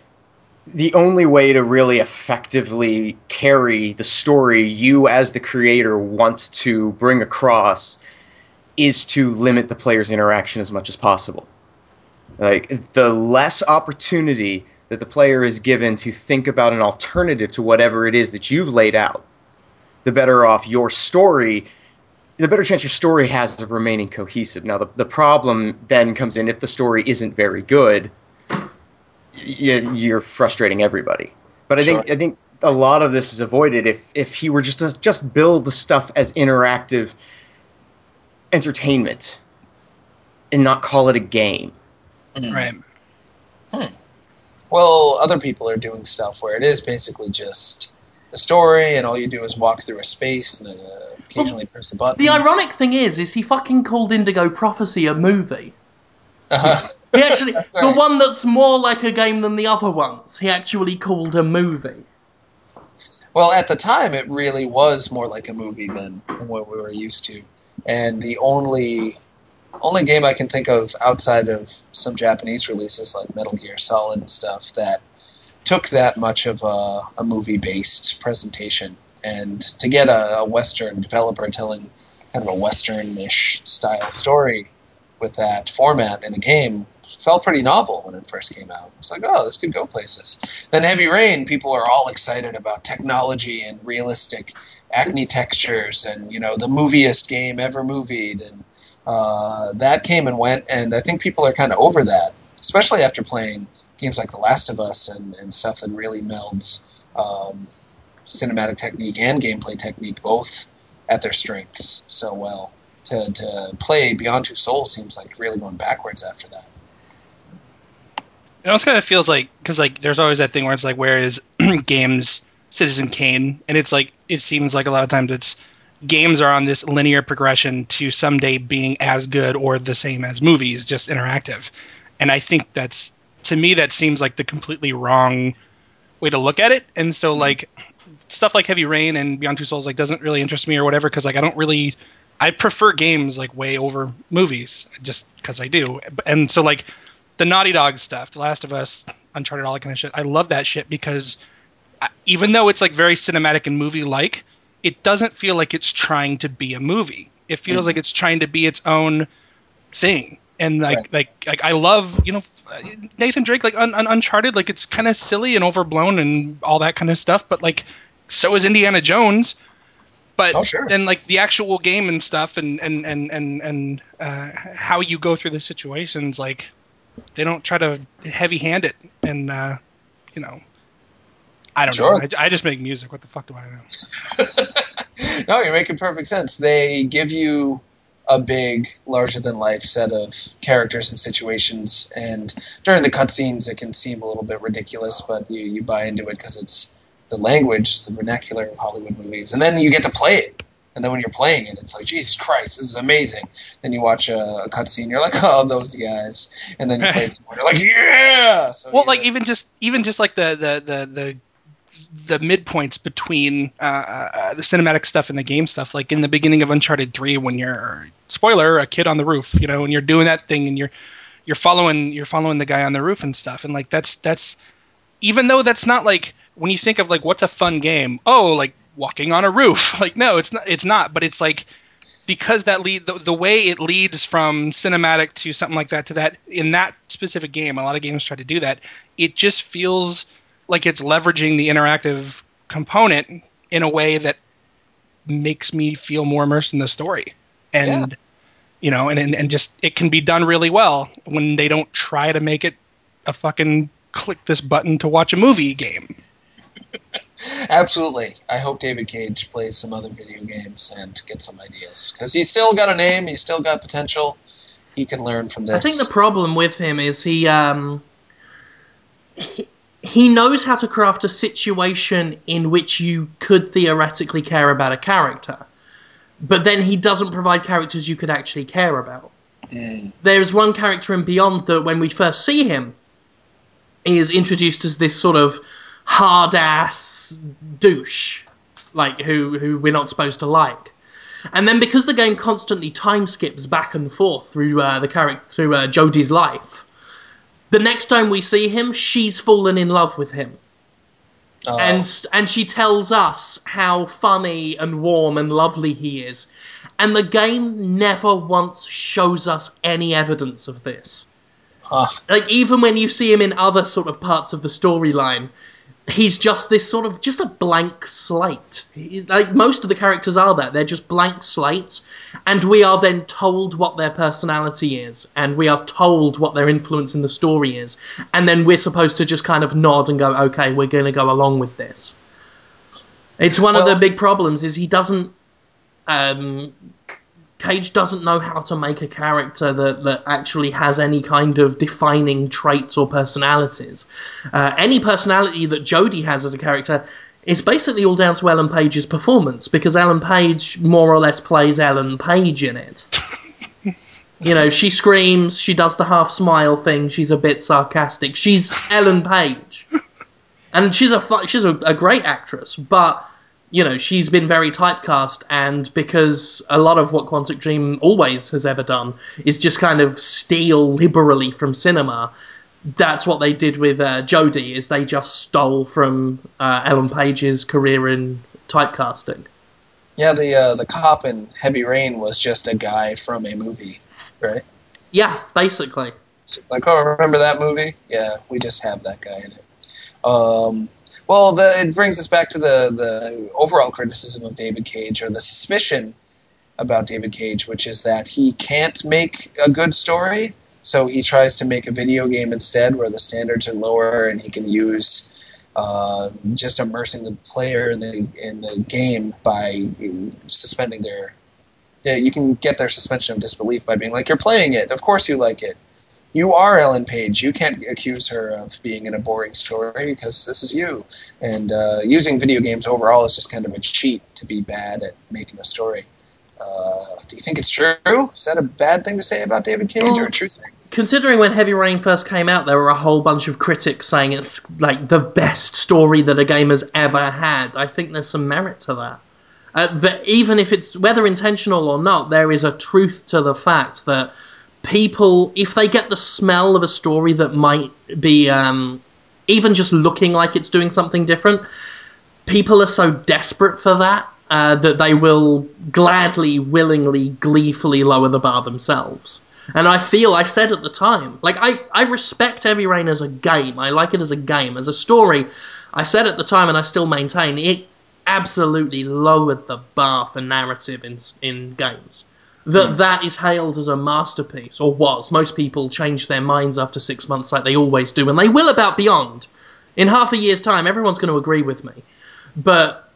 the only way to really effectively carry the story you as the creator wants to bring across is to limit the player's interaction as much as possible. Like the less opportunity that the player is given to think about an alternative to whatever it is that you've laid out, the better off your story the better chance your story has of remaining cohesive. Now, the, the problem then comes in if the story isn't very good, you're frustrating everybody. But I think I think a lot of this is avoided if if he were just to just build the stuff as interactive entertainment and not call it a game. Mm. Right. Well, other people are doing stuff where it is basically just the story, and all you do is walk through a space and then uh, occasionally press a button. The ironic thing is, is he fucking called Indigo Prophecy a movie. Uh-huh. *laughs* He actually, the one that's more like a game than the other ones, he actually called a movie. Well, at the time, it really was more like a movie than, than what we were used to, and the only only game I can think of outside of some Japanese releases like Metal Gear Solid and stuff that took that much of a, a movie based presentation, and to get a, a Western developer telling kind of a Western-ish style story with that format in a game felt pretty novel when it first came out. It's like, oh, this could go places. Then Heavy Rain, people are all excited about technology and realistic acne textures and you know the moviest game ever movied and uh, that came and went and I think people are kind of over that, especially after playing games like The Last of Us and, and stuff that really melds um, cinematic technique and gameplay technique both at their strengths so well. To, to play Beyond Two Souls seems like really going backwards after that. It also kind of feels like because like there's always that thing where it's like where is *clears throat* games Citizen Kane, and it's like it seems like a lot of times it's games are on this linear progression to someday being as good or the same as movies, just interactive. And I think that's to me that seems like the completely wrong way to look at it. And so like stuff like Heavy Rain and Beyond Two Souls like doesn't really interest me or whatever because like I don't really I prefer games like way over movies just because I do. And so like the Naughty Dog stuff, The Last of Us, Uncharted, all that kind of shit. I love that shit because I- even though it's like very cinematic and movie like, it doesn't feel like it's trying to be a movie. It feels like it's trying to be its own thing. And like, Right. like, like I love, you know, Nathan Drake, like un- un- Uncharted, like it's kind of silly and overblown and all that kind of stuff. But like, so is Indiana Jones. But Oh, sure. then, like the actual game and stuff, and and and and and uh, how you go through the situations, like they don't try to heavy hand it and uh, you know i don't Sure. know I, I just make music what the fuck do i know *laughs* no, you're making perfect sense. They give you a big, larger than life set of characters and situations, and during the cutscenes, it can seem a little bit ridiculous, but you, you buy into it because it's the language, the vernacular of Hollywood movies, and then you get to play it. And then when you're playing it, it's like Jesus Christ, this is amazing. Then you watch a, a cutscene, you're like, *laughs* oh, those guys. And then you play it, and you're like, yeah. So well you're- like even just even just like the the the the the midpoints between uh, uh, the cinematic stuff and the game stuff like in the beginning of uncharted 3 when you're spoiler a kid on the roof you know and you're doing that thing and you're you're following you're following the guy on the roof and stuff and like that's that's even though that's not like when you think of like what's a fun game oh like walking on a roof. *laughs* Like no it's not it's not but it's like because that lead the, the way it leads from cinematic to something like that to that in that specific game a lot of games try to do that it just feels like it's leveraging the interactive component in a way that makes me feel more immersed in the story. And you know and, and and just it can be done really well when they don't try to make it a fucking click this button to watch a movie game Absolutely. I hope David Cage plays some other video games and gets some ideas because he's still got a name. He's still got potential. He can learn from this. I think the problem with him is he um he, he knows how to craft a situation in which you could theoretically care about a character, but then he doesn't provide characters you could actually care about. Mm, There's one character in Beyond that when we first see him is introduced as this sort of hard ass douche, like who who we're not supposed to like. And then because the game constantly time skips back and forth through uh, the character through uh, Jodie's life, the next time we see him, she's fallen in love with him, uh, and and she tells us how funny and warm and lovely he is, and the game never once shows us any evidence of this huh. like even when you see him in other sort of parts of the storyline he's just this sort of just a blank slate. He's, like most of the characters are that they're just blank slates. And we are then told what their personality is. And we are told what their influence in the story is. And then we're supposed to just kind of nod and go okay we're going to go along with this. It's one Well- of the big problems is he doesn't. Um, Cage doesn't know how to make a character that, that actually has any kind of defining traits or personalities. Uh, any personality that Jodie has as a character is basically all down to Ellen Page's performance because Ellen Page more or less plays Ellen Page in it. *laughs* you know, she screams, she does the half smile thing, she's a bit sarcastic. She's Ellen Page. *laughs* And she's a she's a, a great actress, but you know she's been very typecast, and because a lot of what Quantic Dream always has ever done is just kind of steal liberally from cinema. That's what they did with uh, Jodie, is they just stole from uh, Ellen Page's career in typecasting. Yeah, the uh, the cop in Heavy Rain was just a guy from a movie, right? Yeah, basically. Like, oh, remember that movie? Yeah, we just have that guy in it. Um, well, the, it brings us back to the the overall criticism of David Cage, or the suspicion about David Cage, which is that he can't make a good story, so he tries to make a video game instead, where the standards are lower and he can use uh, just immersing the player in the in the game by suspending their. You can get their suspension of disbelief by being like, "You're playing it. Of course you like it." You are Ellen Page. You can't accuse her of being in a boring story because this is you. And uh, using video games overall is just kind of a cheat to be bad at making a story. Uh, do you think it's true? Is that a bad thing to say about David Cage or a true thing? considering when Heavy Rain first came out, there were a whole bunch of critics saying it's like the best story that a game has ever had. I think there's some merit to that. Uh, but even if it's whether intentional or not, there is a truth to the fact that people, if they get the smell of a story that might be um, even just looking like it's doing something different, people are so desperate for that uh, that they will gladly, willingly, gleefully lower the bar themselves. And I feel I said at the time, like I, I respect Heavy Rain as a game. I like it as a game. As a story, I said at the time, and I still maintain it absolutely lowered the bar for narrative in in games. That that is hailed as a masterpiece, or was. Most people change their minds after six months, like they always do, and they will about Beyond. In half a year's time, everyone's going to agree with me. But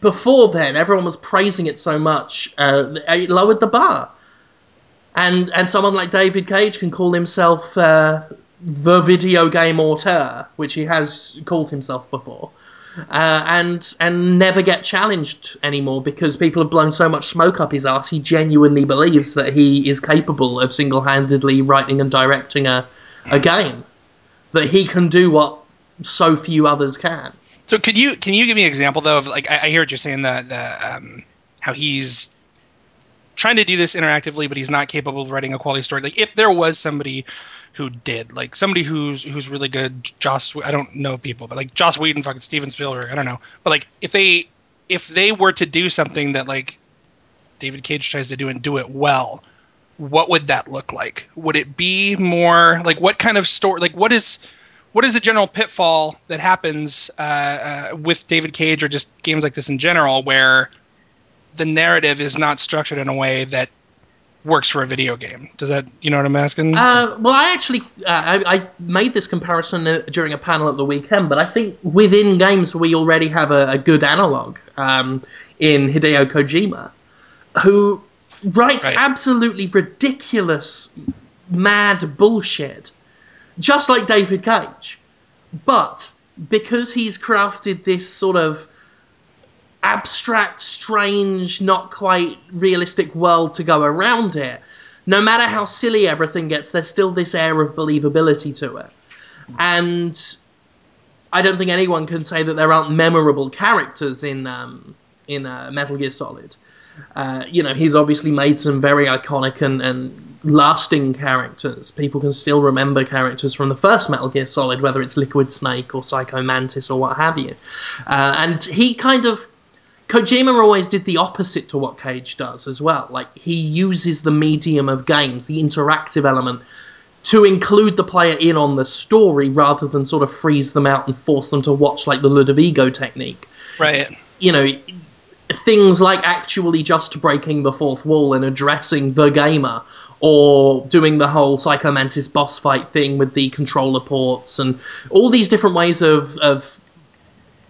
before then, everyone was praising it so much, uh, it lowered the bar. And and someone like David Cage can call himself uh, the video game auteur, which he has called himself before, uh, and and never get challenged anymore because people have blown so much smoke up his ass. He genuinely believes that he is capable of single-handedly writing and directing a a game, that he can do what so few others can. So could you can you give me an example though of like I, I hear what you're saying that the um, how he's trying to do this interactively, but he's not capable of writing a quality story. Like if there was somebody who did, like somebody who's who's really good, Joss. I don't know people, but like Joss Whedon, fucking Steven Spielberg. I don't know, but like if they if they were to do something that like David Cage tries to do and do it well, what would that look like? Would it be more like what kind of story? Like what is what is a general pitfall that happens uh, uh, with David Cage or just games like this in general, where the narrative is not structured in a way that works for a video game? Does that you know what I'm asking? Uh, well, I actually uh, I, I made this comparison uh, during a panel at the weekend, but I think within games we already have a, a good analog um, in Hideo Kojima, who writes Right. absolutely ridiculous, mad bullshit, just like David Cage, but because he's crafted this sort of abstract, strange, not quite realistic world to go around it, no matter how silly everything gets, there's still this air of believability to it. And I don't think anyone can say that there aren't memorable characters in um, in uh, Metal Gear Solid. Uh, you know, he's obviously made some very iconic and, and lasting characters. People can still remember characters from the first Metal Gear Solid, whether it's Liquid Snake or Psycho Mantis or what have you. Uh, and he kind of Kojima always did the opposite to what Cage does as well. Like he uses the medium of games, the interactive element, to include the player in on the story rather than sort of freeze them out and force them to watch like the Ludovico technique. right. You know, things like actually just breaking the fourth wall and addressing the gamer, or doing the whole Psycho Mantis boss fight thing with the controller ports, and all these different ways of, of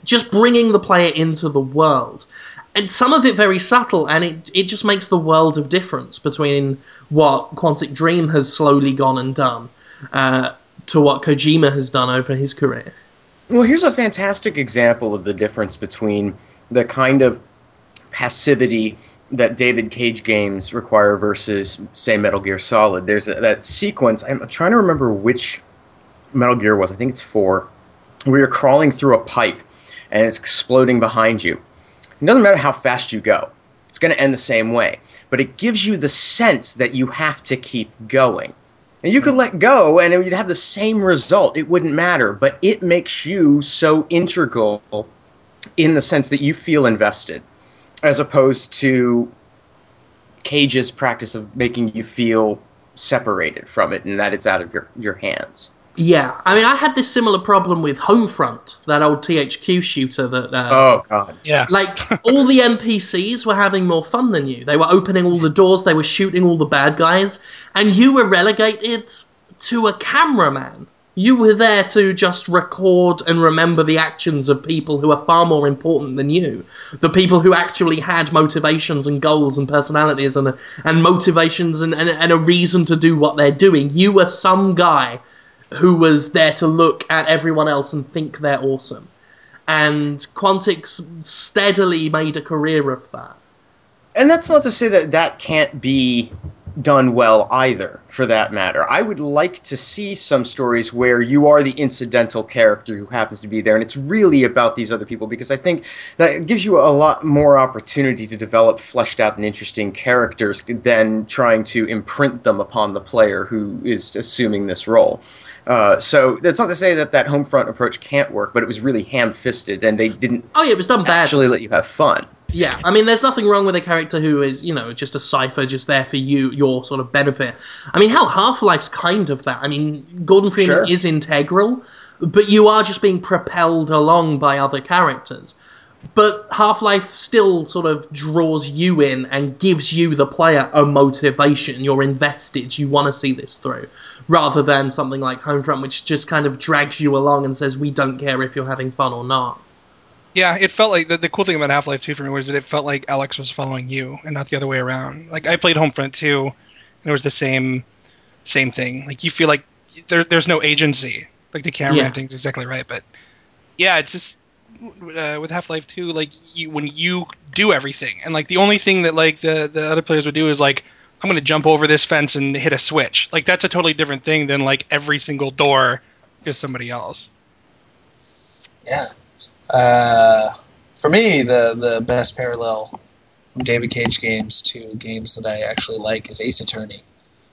just bringing the player into the world. And some of it very subtle, and it, it just makes the world of difference between what Quantic Dream has slowly gone and done uh, to what Kojima has done over his career. Well, here's a fantastic example of the difference between the kind of passivity that David Cage games require versus, say, Metal Gear Solid. There's a, that sequence. I'm trying to remember which Metal Gear was. I think it's four. Where you're crawling through a pipe and it's exploding behind you. It doesn't matter how fast you go. It's going to end the same way. But it gives you the sense that you have to keep going. And you could let go and you'd have the same result. It wouldn't matter. But it makes you so integral in the sense that you feel invested, as opposed to Cage's practice of making you feel separated from it and that it's out of your, your hands. Yeah, I mean, I had this similar problem with Homefront, that old THQ shooter. That uh, oh god, Yeah. like all the NPCs were having more fun than you. They were opening all the doors, they were shooting all the bad guys, and you were relegated to a cameraman. You were there to just record and remember the actions of people who are far more important than you. The people who actually had motivations and goals and personalities and and motivations and, and, and a reason to do what they're doing. You were some guy who was there to look at everyone else and think they're awesome. And Quantic's steadily made a career of that. and that's not to say that that can't be done well either for that matter i would like to see some stories where you are the incidental character who happens to be there and it's really about these other people because i think that gives you a lot more opportunity to develop fleshed out and interesting characters than trying to imprint them upon the player who is assuming this role uh, so that's not to say that that home front approach can't work but it was really ham-fisted and they didn't Oh yeah, it was done bad. actually let you have fun Yeah, I mean, there's nothing wrong with a character who is, you know, just a cipher, just there for you, your sort of benefit. I mean, hell, Half Life's kind of that. I mean, Gordon Freeman Sure. is integral, but you are just being propelled along by other characters. But Half Life still sort of draws you in and gives you, the player, a motivation. You're invested. You want to see this through. Rather than something like Homefront, which just kind of drags you along and says, we don't care if you're having fun or not. Yeah, it felt like the, the cool thing about Half Life 2 for me was that it felt like Alyx was following you and not the other way around. Like I played Homefront 2, and it was the same same thing. Like you feel like there, there's no agency. Like the camera Yeah. thing's exactly right, but yeah, it's just uh, with Half Life 2, like you when you do everything, and like the only thing that like the the other players would do is like I'm gonna jump over this fence and hit a switch. Like that's a totally different thing than like every single door is somebody else. Yeah. Uh, for me, the the best parallel from David Cage games to games that I actually like is Ace Attorney.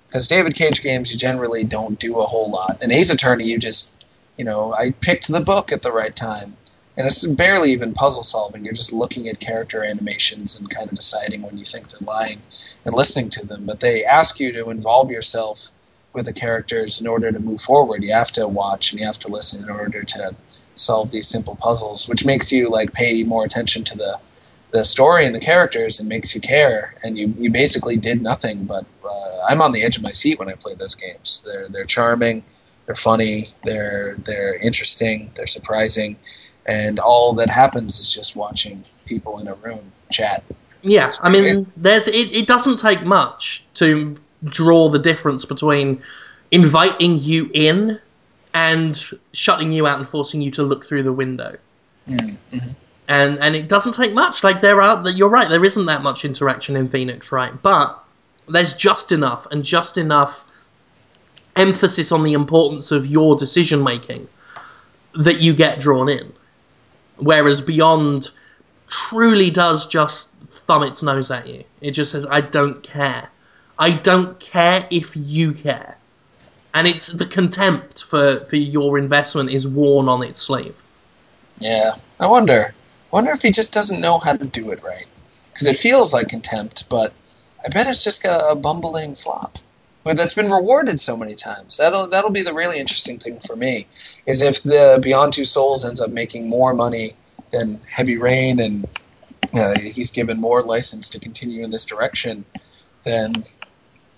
Because David Cage games, you generally don't do a whole lot. In Ace Attorney, you just, you know, I picked the book at the right time. And it's barely even puzzle solving. You're just looking at character animations and kind of deciding when you think they're lying and listening to them. But they ask you to involve yourself with the characters in order to move forward. You have to watch and you have to listen in order to solve these simple puzzles, which makes you like pay more attention to the the story and the characters and makes you care. And you, you basically did nothing, but uh, I'm on the edge of my seat when I play those games. They're they're charming, they're funny, they're they're interesting, they're surprising, and all that happens is just watching people in a room chat. Yeah, I mean, there's it, it doesn't take much to draw the difference between inviting you in and shutting you out and forcing you to look through the window. Mm, mhm. And and it doesn't take much. Like there are, you're right. There isn't that much interaction in Phoenix, right? But there's just enough and just enough emphasis on the importance of your decision making that you get drawn in. Whereas Beyond truly does just thumb its nose at you. It just says, I don't care. I don't care if you care. And it's the contempt for, for your investment is worn on its sleeve. Yeah, I wonder. I Wonder if he just doesn't know how to do it right. Because it feels like contempt, but I bet it's just got a bumbling flop. That's been rewarded so many times. That'll that'll be the really interesting thing for me. Is if the Beyond Two Souls ends up making more money than Heavy Rain, and uh, he's given more license to continue in this direction, then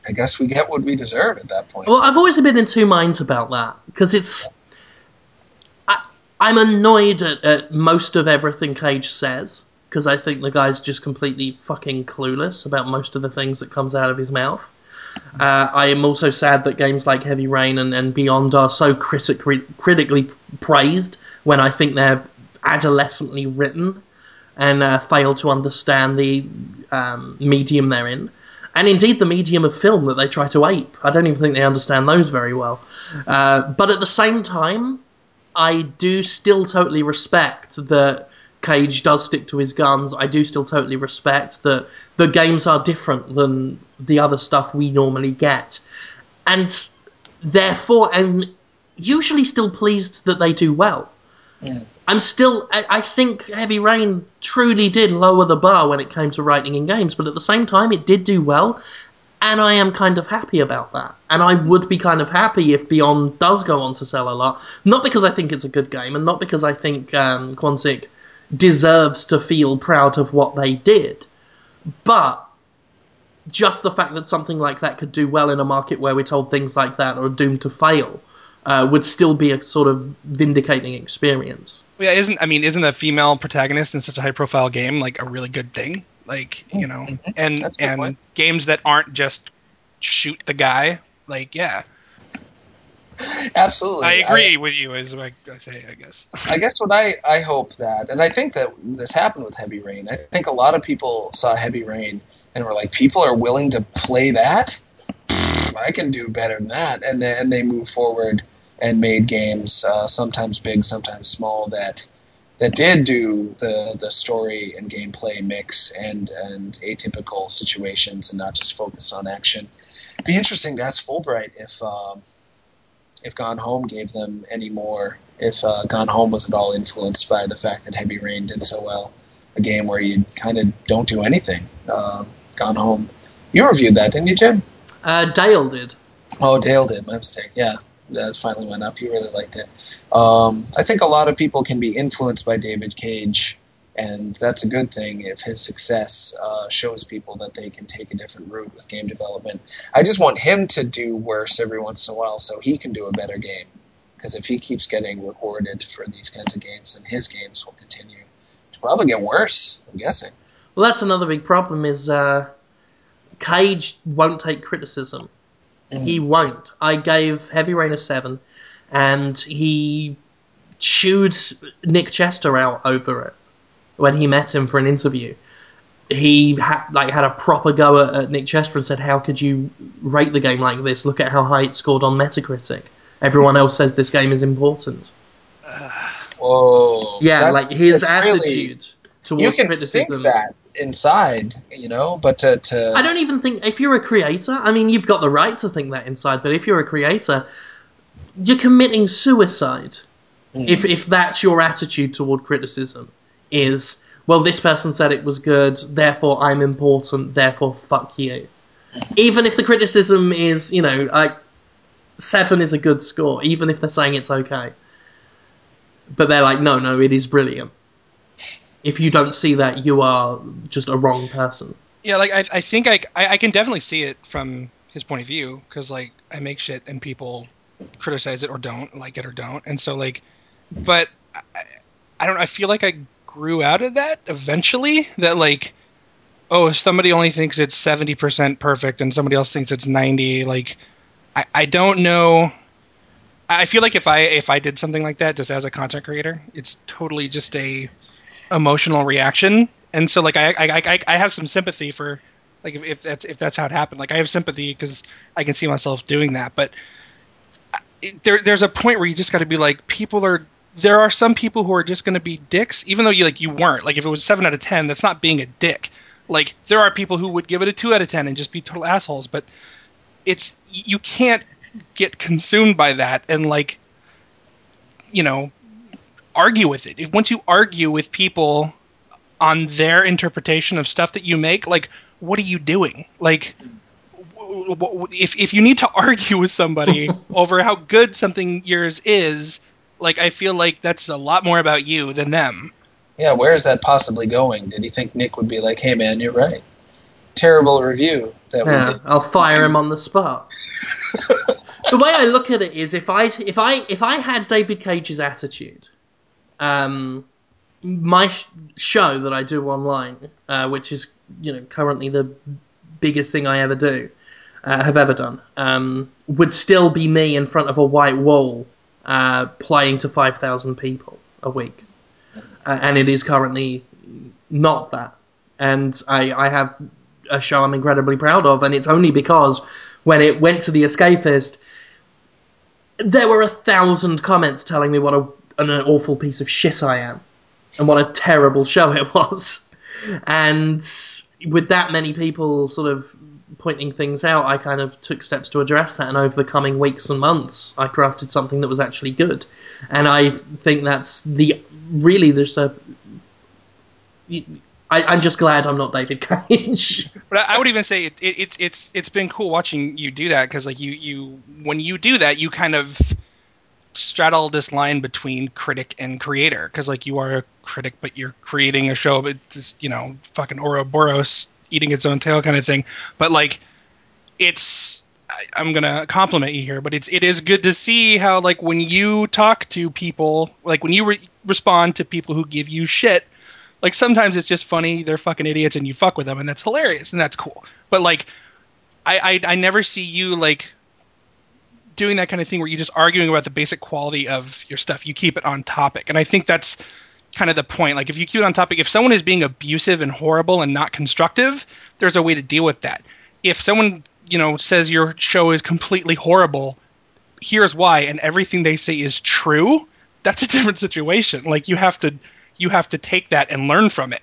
I guess we get what we deserve at that point. Well, I've always been in two minds about that because it's. I, I'm annoyed at, at most of everything Cage says because I think the guy's just completely fucking clueless about most of the things that comes out of his mouth. Uh, I am also sad that games like Heavy Rain and, and Beyond are so critically critically praised when I think they're adolescently written and uh, fail to understand the um, medium they're in. And indeed, the medium of film that they try to ape. I don't even think they understand those very well. Uh, but at the same time, I do still totally respect that Cage does stick to his guns. I do still totally respect that the games are different than the other stuff we normally get. And therefore, I'm usually still pleased that they do well. Mm. I'm still. I, I think Heavy Rain truly did lower the bar when it came to writing in games, but at the same time, it did do well, and I am kind of happy about that. And I would be kind of happy if Beyond does go on to sell a lot, not because I think it's a good game, and not because I think um, Quantic deserves to feel proud of what they did, but just the fact that something like that could do well in a market where we're told things like that are doomed to fail uh, would still be a sort of vindicating experience. Yeah, isn't I mean, isn't a female protagonist in such a high profile game like a really good thing? Like, you know, and That's a good and point. games that aren't just shoot the guy, like, yeah. *laughs* Absolutely. I agree with you is what I say, I guess. I guess what I, I hope that, and I think that this happened with Heavy Rain. I think a lot of people saw Heavy Rain and were like, people are willing to play that? I can do better than that. And then they move forward and made games, uh, sometimes big, sometimes small, that that did do the, the story and gameplay mix and, and atypical situations and not just focus on action. Be interesting to ask Fullbright if um, if Gone Home gave them any more, if uh, Gone Home was at all influenced by the fact that Heavy Rain did so well, a game where you kind of don't do anything. Um, Gone Home, you reviewed that, didn't you, Jim? Uh, Dale did. Oh, Dale did. My mistake. Yeah, that finally went up. You really liked it. Um, I think a lot of people can be influenced by David Cage, and that's a good thing if his success uh, shows people that they can take a different route with game development. I just want him to do worse every once in a while so he can do a better game. Because if he keeps getting rewarded for these kinds of games, then his games will continue to probably get worse. I'm guessing. Well, that's another big problem. Is uh, Cage won't take criticism. He won't. I gave Heavy Rain a seven, and he chewed Nick Chester out over it when he met him for an interview. He had like had a proper go at, at Nick Chester and said, "How could you rate the game like this? Look at how high it scored on Metacritic. Everyone else says this game is important." *sighs* Whoa. Yeah, That- like his that's really- attitude towards you can criticism. think that inside, you know, but to, to I don't even think if you're a creator, I mean, you've got the right to think that inside, but if you're a creator, you're committing suicide. Mm. If if that's your attitude toward criticism, is well, this person said it was good, therefore I'm important, therefore fuck you. Even if the criticism is, you know, like seven is a good score, even if they're saying it's okay, but they're like, no, no, it is brilliant. If you don't see that, you are just a wrong person. Yeah, like I, I think I, I, I can definitely see it from his point of view because like I make shit and people criticize it or don't like it or don't, and so like, but I, I don't. I feel like I grew out of that eventually. That like, oh, if somebody only thinks it's seventy percent perfect and somebody else thinks it's ninety, like, I, I don't know. I feel like if I if I did something like that just as a content creator, it's totally just a emotional reaction and so like I, I I I have some sympathy for like if, if that's if that's how it happened like I have sympathy because I can see myself doing that but there there's a point where you just got to be like people are there are some people who are just going to be dicks even though you like you weren't. Like if it was 7 out of 10 that's not being a dick. Like there are people who would give it a 2 out of 10 and just be total assholes but it's you can't get consumed by that and like you know argue with it. If once you argue with people on their interpretation of stuff that you make like what are you doing? Like if if you need to *laughs* argue with somebody *laughs* over how good something yours is like i feel like that's a lot more about you than them yeah, where is that possibly going? Did he think Nick would be like, "Hey, man, you're right"? Terrible review that we Yeah, did. I'll fire him on the spot. *laughs* the way I look at it is if I if I if I had David Cage's attitude um, my sh- show that I do online, uh, which is you know currently the biggest thing I ever do, uh, have ever done, um, would still be me in front of a white wall uh, playing to five thousand people a week, uh, and it is currently not that. And I, I have a show I'm incredibly proud of, and it's only because when it went to the Escapist, there were a thousand comments telling me what a, an awful piece of shit I am, and what a terrible show it *laughs* was. And with that many people sort of pointing things out, I kind of took steps to address that. And over the coming weeks and months, I crafted something that was actually good. And I think that's the really there's a I, am just glad I'm not David *laughs* Cage. but I would even say it, it, it's it's it's been cool watching you do that because like you you when you do that you kind of straddle this line between critic and creator because like you are a critic but you're creating a show but it's you know fucking Ouroboros eating its own tail kind of thing. But like it's I, am gonna compliment you here, but it's it is good to see how like when you talk to people, like when you re- respond to people who give you shit like sometimes it's just funny, they're fucking idiots, and you fuck with them, and that's hilarious, and that's cool. But like, I I, I never see you like doing that kind of thing where you're just arguing about the basic quality of your stuff. You keep it on topic, and I think that's kind of the point. Like if you keep it on topic, if someone is being abusive and horrible and not constructive, there's a way to deal with that. If someone you know says your show is completely horrible, here's why, and everything they say is true, that's a *laughs* different situation. Like you have to you have to take that and learn from it.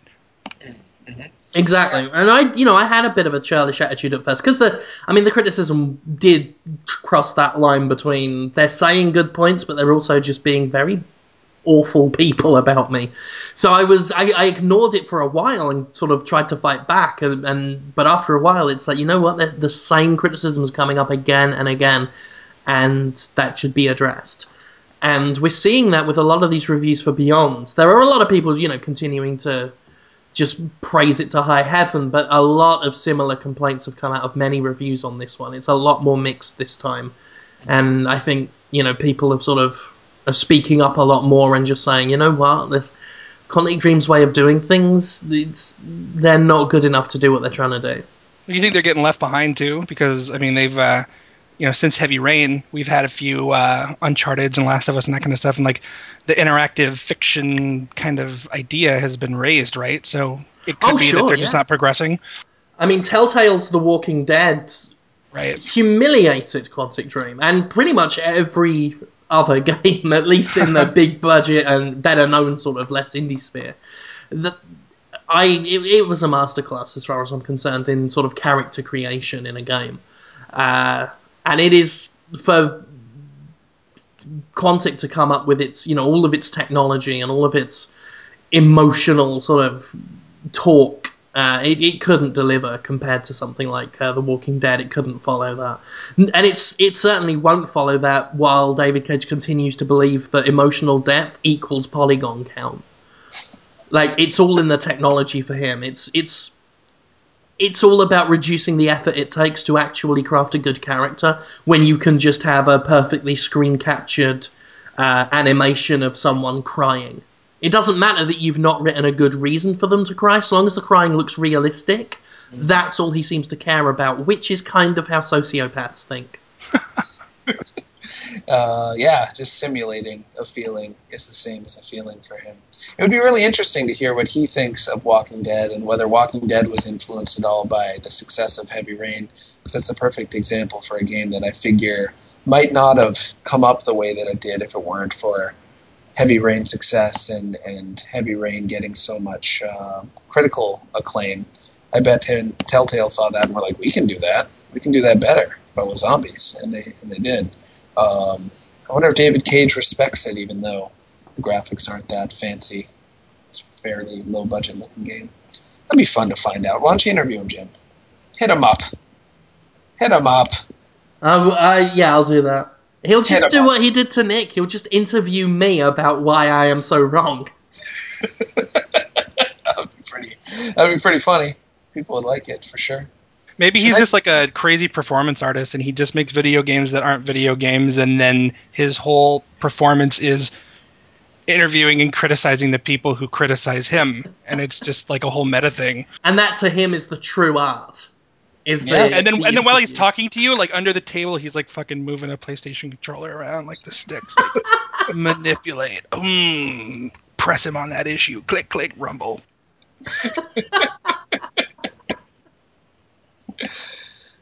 Mm-hmm. Exactly, and I, you know, I had a bit of a childish attitude at first because the, I mean, the criticism did cross that line between they're saying good points, but they're also just being very awful people about me. So I was, I, I ignored it for a while and sort of tried to fight back, and, and but after a while, it's like you know what, the, the same criticism is coming up again and again, and that should be addressed. And we're seeing that with a lot of these reviews for Beyond. There are a lot of people, you know, continuing to just praise it to high heaven, but a lot of similar complaints have come out of many reviews on this one. It's a lot more mixed this time. And I think, you know, people have sort of are speaking up a lot more and just saying, you know what, this Quantic Dream's way of doing things, it's they're not good enough to do what they're trying to do. You think they're getting left behind too? Because I mean, they've uh, you know, since Heavy Rain, we've had a few uh, Uncharted and Last of Us and that kind of stuff, and like the interactive fiction kind of idea has been raised, right? So it could oh, be sure, that they're yeah. just not progressing. I mean, Telltale's The Walking Dead right. humiliated Quantic Dream, and pretty much every other *laughs* game, at least in the *laughs* big budget and better known sort of less indie sphere. The, I it, it was a masterclass as far as I'm concerned in sort of character creation in a game. Uh, and it is for Quantic to come up with its, you know, all of its technology and all of its emotional sort of talk. Uh, it, it couldn't deliver compared to something like uh, The Walking Dead. It couldn't follow that, and it's it certainly won't follow that while David Cage continues to believe that emotional depth equals polygon count. Like it's all in the technology for him. It's it's it's all about reducing the effort it takes to actually craft a good character when you can just have a perfectly screen captured uh, animation of someone crying. It doesn't matter that you've not written a good reason for them to cry, so long as the crying looks realistic. That's all he seems to care about, which is kind of how sociopaths think. *laughs* uh, yeah, just simulating a feeling is the same as a feeling for him. It would be really interesting to hear what he thinks of Walking Dead and whether Walking Dead was influenced at all by the success of Heavy Rain, because that's the perfect example for a game that I figure might not have come up the way that it did if it weren't for Heavy Rain success and, and Heavy Rain getting so much uh, critical acclaim. I bet Telltale saw that and were like, we can do that. We can do that better, but with zombies. And they, and they did. Um, I wonder if David Cage respects it, even though the graphics aren't that fancy. It's a fairly low budget looking game. That'd be fun to find out. Why don't you interview him, Jim? Hit him up. Hit him up. Um, uh, yeah, I'll do that. He'll just him do what he did to Nick. He'll just interview me about why I am so wrong. *laughs* that would be pretty. That would be pretty funny. People would like it for sure. Maybe Should he's I- just like a crazy performance artist and he just makes video games that aren't video games and then his whole performance is interviewing and criticizing the people who criticize him, and it's just like a whole meta thing. And that to him is the true art. Is Yeah. the, And then and then while he's talking to you, like under the table, he's like fucking moving a PlayStation controller around like the sticks, like, *laughs* manipulate. Mm, press him on that issue. Click, click, rumble. *laughs*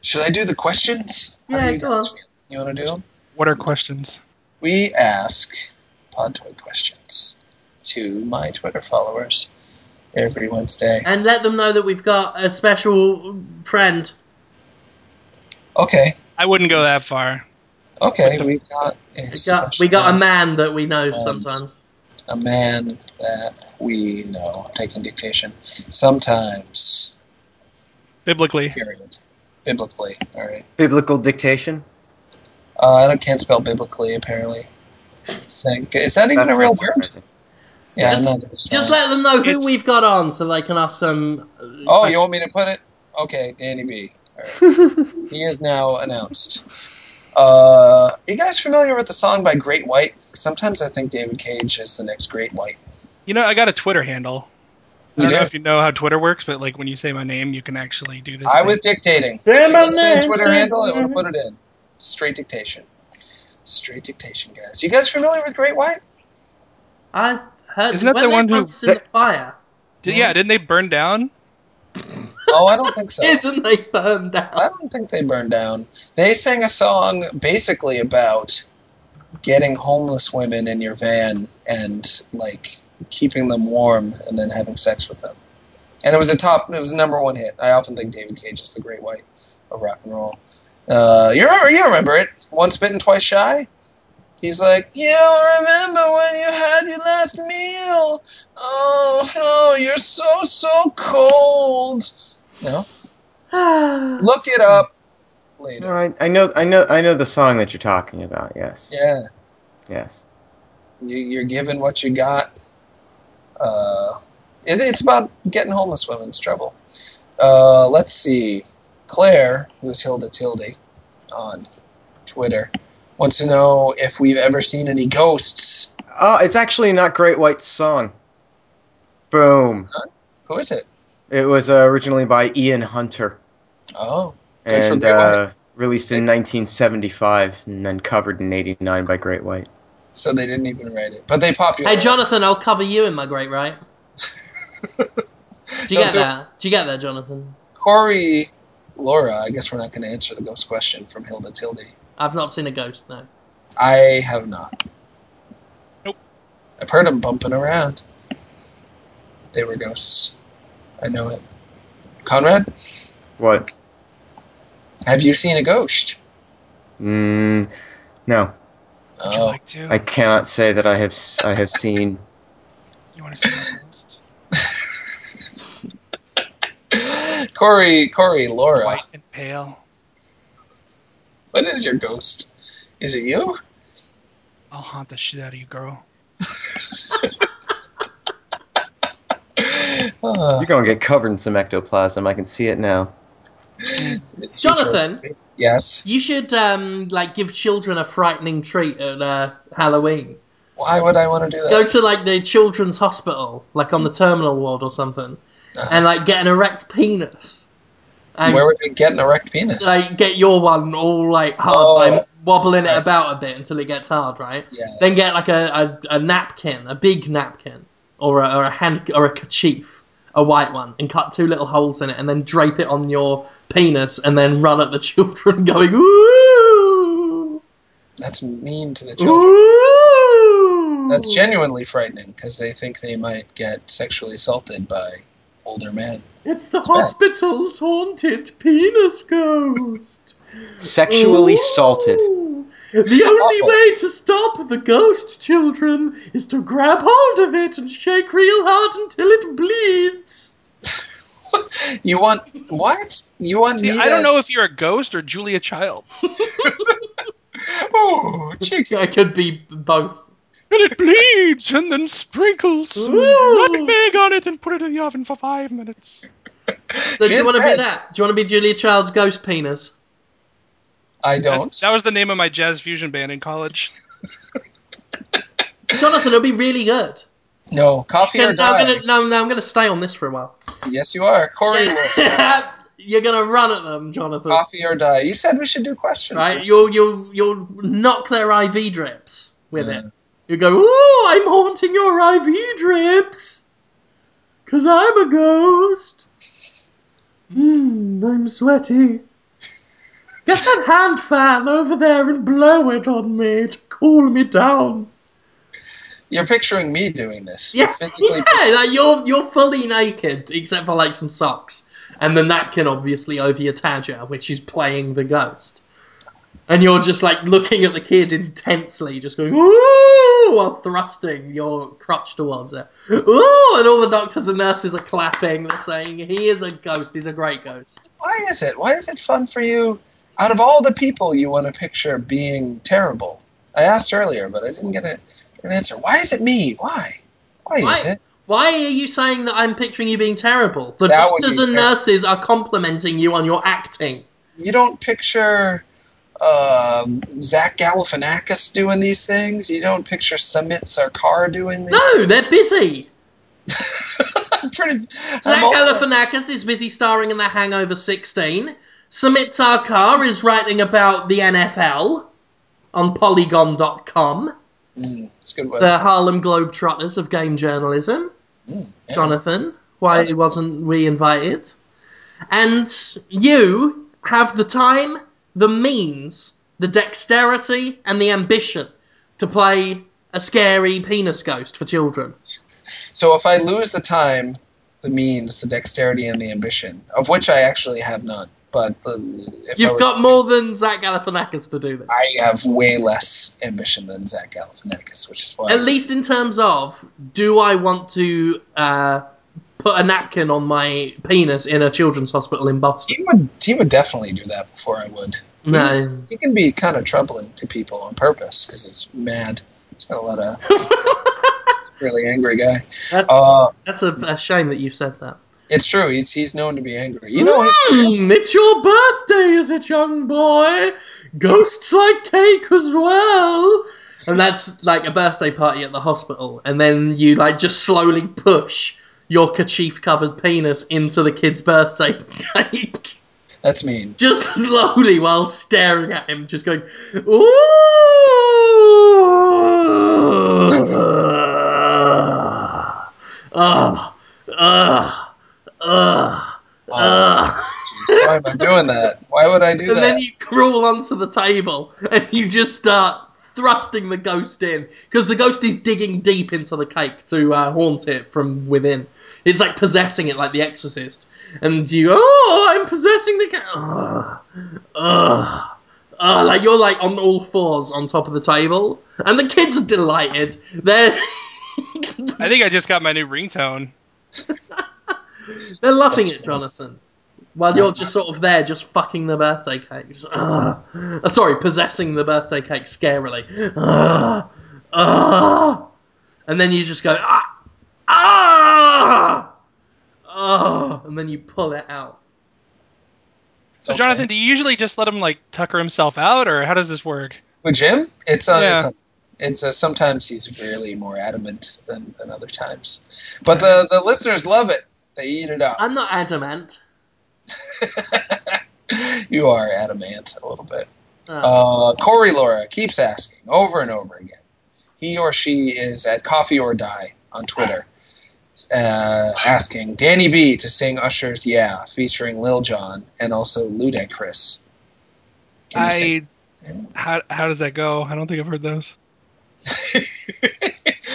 Should I do the questions? Yeah, you go on. You want to do them? What are questions? We ask Podtoid questions to my Twitter followers every Wednesday. And let them know that we've got a special friend. Okay, I wouldn't go that far. okay, we got a We got, we got a man, man that we know Um, sometimes. a man that we know. Taking dictation. Sometimes, Biblically, period. Biblically, all right. Biblical dictation. Uh, I can't spell biblically, apparently. Is that even That's a real word? surprising. Yeah, Just- I'm Just let them know who It's- we've got on so they can ask some. uh, Oh, you want me to put it? Okay, Danny B. All right. *laughs* he is now announced. Uh, are you guys familiar with the song by Great White? Sometimes I think David Cage is the next Great White. you know, I got a Twitter handle. I don't know if you know how Twitter works, but like when you say my name, you can actually do this. I thing. was dictating. Say If you my would say name, Twitter handle, I my would have put it in. Straight dictation. Straight dictation, guys. You guys familiar with Great White? I heard. Isn't that the one who- once in the fire? Did- yeah, didn't they burn down? *laughs* Oh, I don't think so. *laughs* Isn't they burned down? I don't think they burned down. They sang a song basically about getting homeless women in your van and like keeping them warm and then having sex with them. And it was a top. It was a number one hit. I often think David Cage is the Great White of rock and roll. Uh, you? You remember it? Once bitten, twice shy. He's like, you don't remember when you had your last meal. Oh, oh, you're so so cold. No, *sighs* look it up later. All right, I know, I know, I know the song that you're talking about. Yes, Yeah, yes. you, you're given what you got. Uh, it, it's about getting homeless women's trouble. Uh, let's see. Claire, who's Hilda Tildy on Twitter, wants to know if we've ever seen any ghosts. Oh, it's actually not Great White's song. Boom. Who is it? It was uh, originally by Ian Hunter Oh, Good for and Great White. uh, released in 1975 and then covered in 89 by Great White. so they didn't even write it, but they popularized. Hey, Jonathan, I'll cover you in my great White. *laughs* Do you get do- that? Do you get that, Jonathan? Corey, Laura. I guess we're not going to answer the ghost question from Hilda Tildy. I've not seen a ghost, no. I have not. Nope. I've heard them bumping around. They were ghosts. I know it. Conrad, What? have you seen a ghost? Mm, no, Would you Oh, like to? I cannot say that I have. s- I have seen. you want to see a ghost? *laughs* Corey, Corey, Laura. White and pale. What is your ghost? Is it you? I'll haunt the shit out of you, girl. *laughs* You're gonna get covered in some ectoplasm. I can see it now. Jonathan, Yes. you should um like give children a frightening treat at uh, Halloween. Why would I want to do that? Go to like the children's hospital, like on the terminal ward or something, Uh-huh. and like get an erect penis. And Where would we get an erect penis? like get your one all like hard Oh. by wobbling it about a bit until it gets hard, right? yeah. Then get like a, a, a napkin, a big napkin, or a, or a hand or a kerchief, a white one, and cut two little holes in it, and then drape it on your penis, and then run at the *laughs* children, going ooh, That's mean to the children. ooh. That's genuinely frightening because they think they might get sexually assaulted by older men. It's the bad. hospital's haunted penis ghost. Sexually Ooh. salted. The only way to stop the ghost, children, is to grab hold of it and shake real hard until it bleeds. *laughs* you want what? You want See, me? I don't to- know if you're a ghost or Julia Child. oh, chicken. It could be both. And it bleeds and then sprinkles some Ooh. nutmeg on it and put it in the oven for five minutes. So do you want to be that? Do you want to be Julia Child's ghost penis? I don't. that was the name of my jazz fusion band in college. Jonathan, it'll be really good. No, coffee No, or *laughs* no, I'm die. gonna, no, no, I'm gonna stay on this for a while. Yes, you are. Corey, Lord, *laughs* You're gonna run at them, Jonathan. coffee or die. You said we should do questions. Right? You'll you'll you'll knock their IV drips with Yeah. it. You go, oh, I'm haunting your IV drips, cause I'm a ghost. Mmm, I'm sweaty. Get that hand fan over there and blow it on me to cool me down. You're picturing me doing this. Yeah, You're yeah, like you're you're fully naked except for like some socks and the napkin obviously over your tadger, which is playing the ghost. And you're just like looking at the kid intensely, just going ooh, while thrusting your crotch towards it. Ooh, and all the doctors and nurses are clapping. They're saying he is a ghost. He's a great ghost. Why is it? Why is it fun for you? Out of all the people you want to picture being terrible, I asked earlier, but I didn't get, a, get an answer. Why is it me? Why? Why, Why? is it? Why are you saying that I'm picturing you being terrible? The That doctors and fair. nurses are complimenting you on your acting. You don't picture uh, Zach Galifianakis doing these things. You don't picture Samit Sarkar doing these. No, they're busy. *laughs* I'm pretty. Zach I'm Galifianakis is busy starring in The Hangover 16. Samit Sarkar is writing about the NFL on Polygon.com, Mm, good the. Harlem Globetrotters of game journalism. Mm, yeah. Jonathan, why wasn't we invited? And you have the time, the means, the dexterity, and the ambition to play a scary penis ghost for children. So if I lose the time, the means, the dexterity, and the ambition, of which I actually have none, but the, if You've were- got more than Zach Galifianakis to do this. I have way less ambition than Zach Galifianakis, which is why. At least in terms of, do I want to uh, put a napkin on my penis in a children's hospital in Boston? he would he would definitely do that before I would. No. He can be kind of troubling to people on purpose because it's mad. He's got a lot of *laughs* really angry guy. That's Uh, that's a, a shame that you said that. it's true. He's he's known to be angry. You know his. Hmm, it's your birthday, is it, young boy? Ghosts like cake as well. And that's like a birthday party at the hospital, and then you like just slowly push your kerchief covered penis into the kid's birthday cake. That's mean. just slowly while staring at him, just going, ooh, ah, ah, ah. Why am I doing that? Why would I do And that? And then you crawl onto the table and you just start thrusting the ghost in because the ghost is digging deep into the cake to uh, haunt it from within. It's like possessing it, like The Exorcist. And you, oh, I'm possessing the cake. Ugh, ugh, ugh. like you're like on all fours on top of the table, and the kids are delighted. They're *laughs* I think I just got my new ringtone. *laughs* they're loving it, Jonathan. While you're just sort of there, just fucking the birthday cake. Just. Uh, sorry, possessing the birthday cake scarily. And then you just go, ah! Ah! Oh, and then you pull it out. So, Okay. Jonathan, do you usually just let him like tucker himself out, or how does this work? With Jim, it's a, Yeah. it's a, it's a, sometimes he's really more adamant than, than other times, but the the listeners love it. They eat it up. I'm not adamant. *laughs* you are adamant a little bit. Uh, Uh, Corey Laura keeps asking over and over again. He or she is at Coffee or Die on Twitter, uh, asking Danny B to sing Usher's "Yeah" featuring Lil Jon and also Ludacris. Can you sing? I how how does that go? I don't think I've heard those. *laughs*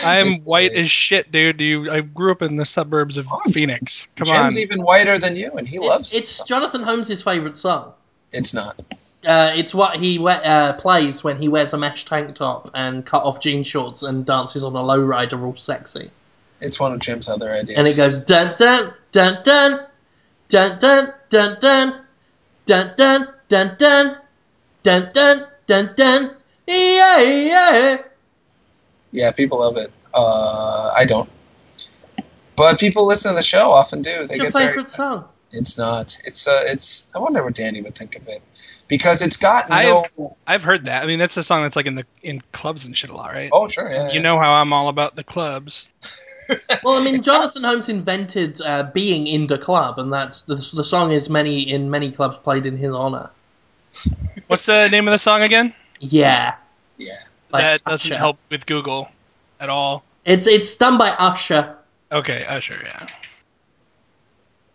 I'm It's white great. as shit, dude. You, I grew up in the suburbs of Oh, Phoenix. Come Jim's on. even whiter than you, and he it's, loves it's it. Jonathan Holmes' favourite song. It's not. Uh, it's what he we- uh, plays when he wears a mesh tank top and cut off jean shorts and dances on a lowrider all sexy. It's one of Jim's other ideas. And it goes dun dun dun dun dun dun dun dun dun dun dun dun dun dun dun dun yeah yeah. Yeah, people love it. Uh, I don't. But people listen to the show often do. They What's your get very, favourite song? It's not. It's uh, it's. I wonder what Danny would think of it, because it's got no. I've I've heard that. I mean, that's a song that's like in the in clubs and shit a lot, right? oh sure, yeah. You yeah. know how I'm all about the clubs. Well, I mean, *laughs* Jonathan Holmes invented uh, being in the club, and that's the, the song is many in many clubs played in his honor. What's the name of the song again? Yeah, yeah. Like that doesn't Usher. help with Google at all. it's it's done by Usher. Okay, Usher, yeah.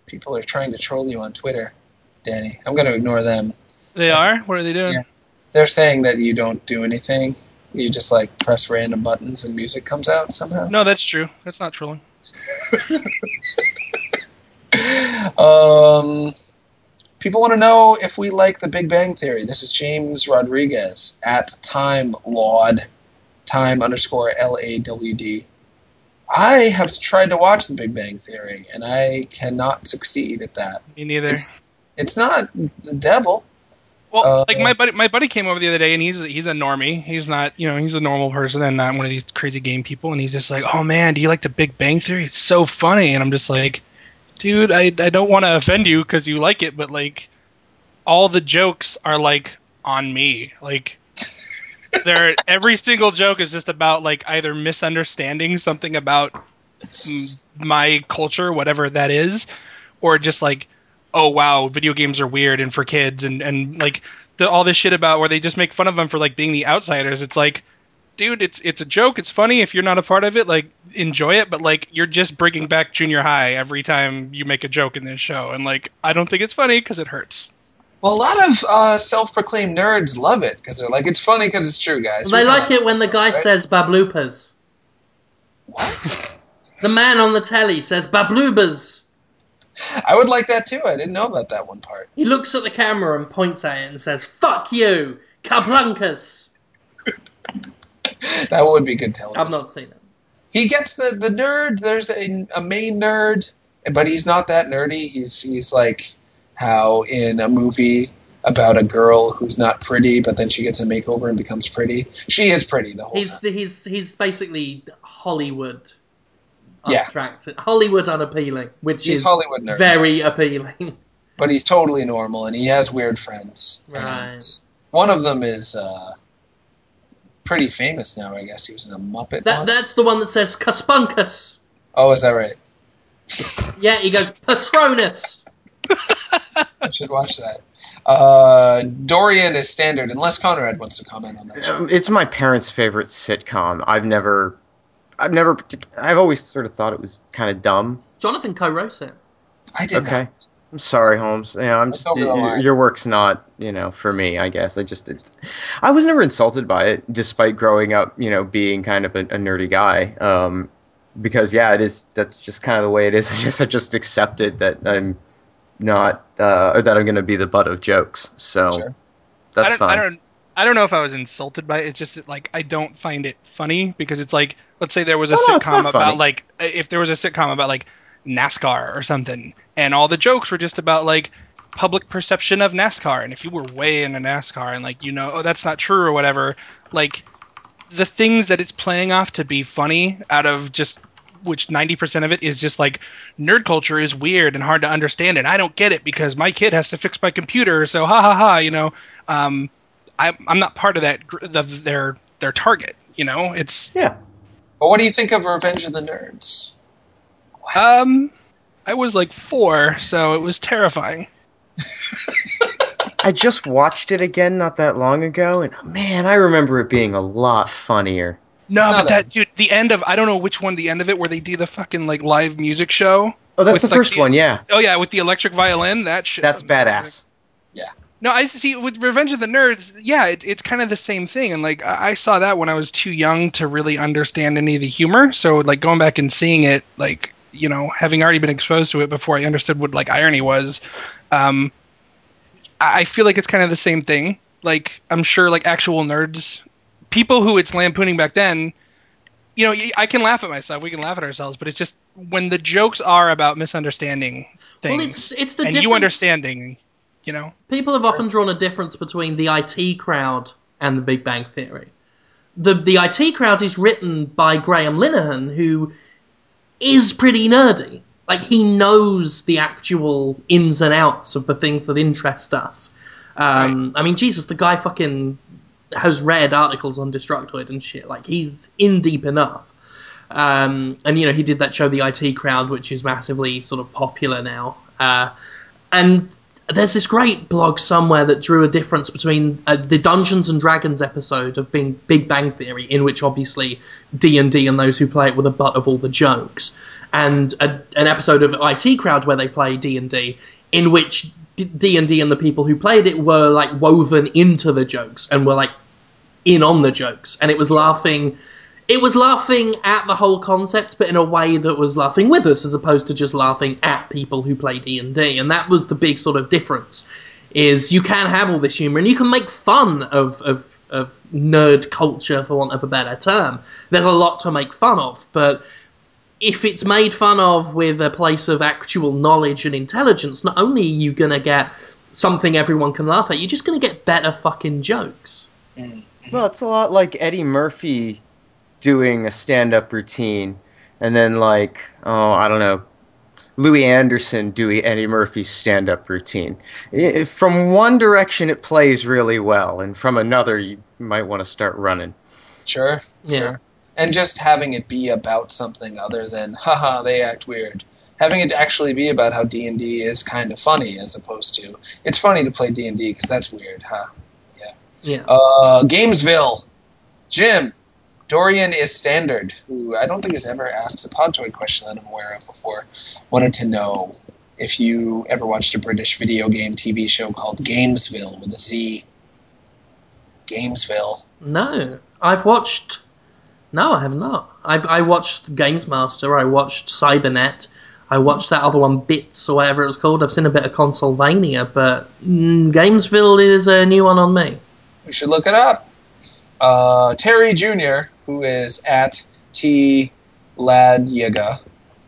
People are trying to troll you on Twitter, Danny. I'm going to ignore them. They are. What are they doing? Yeah. They're saying that you don't do anything. You just like press random buttons and music comes out somehow. No, that's true. That's not trolling. *laughs* Um, people want to know if we like The Big Bang Theory. This is James Rodriguez at Time Laud, time underscore L A W D. I have tried to watch The Big Bang Theory, and I cannot succeed at that. Me neither. It's- It's not the devil. Well, Uh, like my buddy, my buddy came over the other day, and he's he's a normie. He's not, you know, he's a normal person and not one of these crazy game people. And he's just like, "Oh man, do you like the Big Bang Theory? It's so funny." And I'm just like, "Dude, I I don't want to offend you because you like it, but like, all the jokes are like on me. Like, there every single joke is just about like either misunderstanding something about my culture, whatever that is, or just like, oh wow, video games are weird and for kids, and and like the, all this shit about where they just make fun of them for like being the outsiders. It's like, dude, it's it's a joke. It's funny if you're not a part of it. Like enjoy it, but like you're just bringing back junior high every time you make a joke in this show, and like I don't think it's funny because it hurts. Well, a lot of uh, self-proclaimed nerds love it because they're like, it's funny because it's true, guys. They We're like not- it when the guy Right. says babloopers. What? The man on the telly says babloopers. I would like that too. I didn't know about that one part. He looks at the camera and points at it and says, "Fuck you, Kablankas." *laughs* That would be good television. I've not seen it. he gets the the nerd. There's a, a main nerd, but he's not that nerdy. He's he's like how in a movie about a girl who's not pretty, but then she gets a makeover and becomes pretty. She is pretty the whole He's time. he's he's basically Hollywood. Yeah. Unattractive. Hollywood unappealing, which He's is Hollywood nerd, very appealing. *laughs* but he's totally normal, and he has weird friends. Right. One of them is uh, pretty famous now. I guess he was in a Muppet. That that's the one that says Kaspunkus. Oh, is that right? *laughs* Yeah, he goes Patronus. *laughs* I should watch that. Uh, Dorian is standard, unless Conrad wants to comment on that. show. Um, It's my parents' favorite sitcom. I've never, I've never, I've always sort of thought it was kind of dumb. Jonathan co-wrote it. I did Okay. not. I'm sorry, Holmes. You know, I'm just over y- your work's not, you know, for me. I guess I just, it's, I was never insulted by it, despite growing up, you know, being kind of a, a nerdy guy. Um, because yeah, it is. That's just kind of the way it is. *laughs* I guess I just accepted that I'm not, uh, or that I'm going to be the butt of jokes. So Sure. that's I don't, fine. I don't. I don't know if I was insulted by it. It's just that like I don't find it funny because it's like let's say there was a no, sitcom about funny. like if there was a sitcom about like NASCAR or something, and all the jokes were just about like public perception of NASCAR, and if you were way into NASCAR and like you know oh that's not true or whatever, like the things that it's playing off to be funny out of just which 90% of it is just like nerd culture is weird and hard to understand and I don't get it because my kid has to fix my computer so ha ha ha you know um I'm I'm not part of that gr- the, their their target you know it's yeah. But what do you think of Revenge of the Nerds? What? um I was like 4 so it was terrifying *laughs* I just watched it again not that long ago, and man, I remember it being a lot funnier. no not but that dude the end of I don't know which one the end of it where they do the fucking like live music show Oh, that's the like, first the- one, yeah. oh yeah with the electric violin that shit That's badass. No, I see with Revenge of the Nerds. Yeah, it, it's kind of the same thing, and like I saw that when I was too young to really understand any of the humor. So like going back and seeing it, like you know, having already been exposed to it before I understood what like irony was, um, I I feel like it's kind of the same thing. Like I'm sure like actual nerds, people who it's lampooning back then. You know, I can laugh at myself. We can laugh at ourselves, but it's just when the jokes are about misunderstanding things Well, it's it's the and difference. you understanding. You know. People have often drawn a difference between the IT crowd and the Big Bang Theory. The the IT crowd is written by Graham Linehan, who is pretty nerdy. like he knows the actual ins and outs of the things that interest us. Um, I mean, Jesus, the guy fucking has read articles on Destructoid and shit. Like he's in deep enough. Um, and you know, he did that show, The IT Crowd, which is massively sort of popular now. Uh, and there's this great blog somewhere that drew a difference between uh, the Dungeons and Dragons episode of being Big Bang Theory, in which obviously D and D and those who play it were the butt of all the jokes, and a, an episode of IT Crowd where they play D and D, in which D and D and the people who played it were like woven into the jokes and were like in on the jokes, and it was laughing. It was laughing at the whole concept, but in a way that was laughing with us, as opposed to just laughing at people who play D and D. And that was the big sort of difference. Is you can have all this humor, and you can make fun of, of of nerd culture, for want of a better term. There's a lot to make fun of, but if it's made fun of with a place of actual knowledge and intelligence, not only are you gonna get something everyone can laugh at, you're just gonna get better fucking jokes. Mm-hmm. Well, it's a lot like Eddie Murphy doing a stand-up routine, and then like oh I don't know, Louie Anderson doing Eddie Murphy's stand-up routine. I- from one direction, it plays really well, and from another, you might want to start running. Sure, Yeah. sure. And just having it be about something other than, haha, they act weird. Having it actually be about how D and D is kind of funny, as opposed to it's funny to play D and D because that's weird, huh? Yeah. Uh, Gamesville, Jim, Dorian is standard, who I don't think has ever asked a Podtoid question that I'm aware of before. Wanted to know if you ever watched a British video game TV show called Gamesville with a Z. Gamesville. No, I've watched. No, I have not. I I watched Games Master. I watched Cybernet. I watched that other one, Bits or whatever it was called. I've seen a bit of Consolevania, but mm, Gamesville is a new one on me. We should look it up. Uh, Terry Jr., who is at T Ladyaga,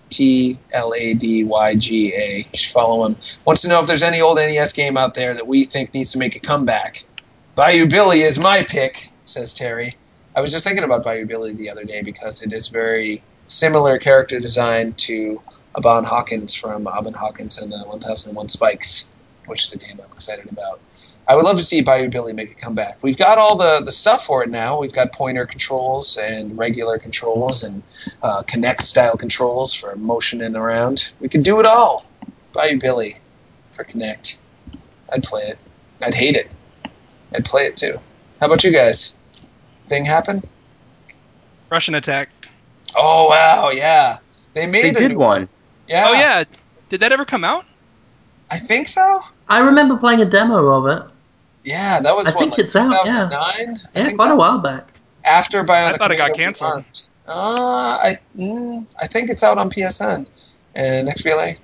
T L A D Y G A. Should follow him. Wants to know if there's any old NES game out there that we think needs to make a comeback. Bayou Billy is my pick, says Terry. I was just thinking about Bayou Billy the other day because it is very similar character design to Aban Hawkins from Aban Hawkins and the 1001 Spikes, which is a game I'm excited about. I would love to see Bayou Billy make a comeback. We've got all the, the stuff for it now. We've got pointer controls and regular controls and uh, Kinect style controls for motioning around. We could do it all. Bayou Billy for Kinect. I'd play it. I'd hate it. I'd play it too. How about you guys? Thing happen? Rush'n Attack. Oh wow, yeah. They made They a did new one. Yeah. Oh yeah, did that ever come out? I think so. I remember playing a demo of it. Yeah, that was I what, think like it's out, yeah. 2009? I Yeah, quite a while back. after Bionic I thought it got canceled. Uh, I mm, I think it's out on PSN and XBLA.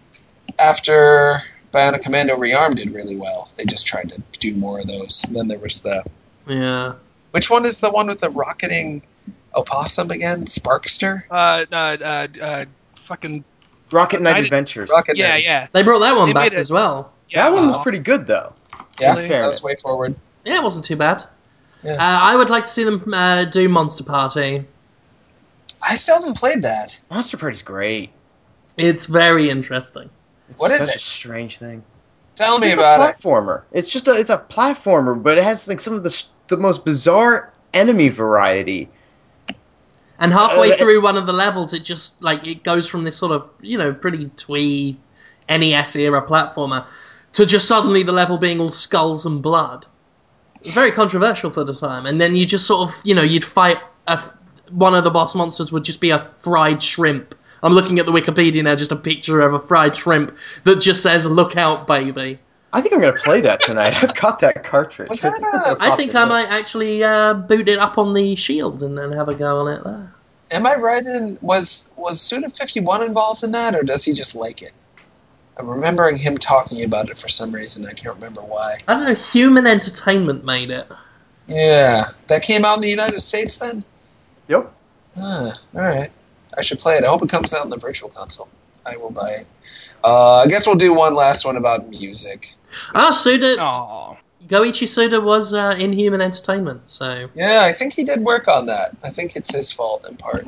After Bionic Commando Rearmed did really well, they just tried to do more of those. And then there was the Yeah. which one is the one with the rocketing opossum again? Sparkster. Uh, uh, uh, uh fucking Rocket Knight Adventures. Rocket yeah, Knight. yeah. They brought that one They back made as well. yeah that one was pretty good though. Yeah, that was way forward. Yeah, it wasn't too bad. Yeah. Uh, I would like to see them uh, do Monster Party. I still haven't played that. Monster Party's great. It's very interesting. It's What is such it? a strange thing. Tell me it's about a it. platformer. It's just a it's a platformer, but it has like some of the the most bizarre enemy variety. And halfway Uh, through one of the levels, it just like it goes from this sort of you know pretty twee NES era platformer to just suddenly the level being all skulls and blood. It was very controversial for the time. And then you just sort of you know you'd fight a, one of the boss monsters would just be a fried shrimp. I'm looking at the Wikipedia now, just a picture of a fried shrimp that just says "Look out, baby." I think I'm gonna play that tonight. *laughs* I've got that cartridge. Was that It's I think I might actually uh, boot it up on the Shield and then have a go on it there. Am I right in was was Suda fifty one involved in that, or does he just like it? I'm remembering him talking about it for some reason. I can't remember why. I don't know. Human Entertainment made it. Yeah, that came out in the United States then. Yep. Ah, all right. I should play it. I hope it comes out in the virtual console. I will buy it. Uh, I guess we'll do one last one about music. Ah, Suda, Aw. Goichi Suda was uh, in Human Entertainment, so Yeah, I think he did work on that. I think it's his fault in part.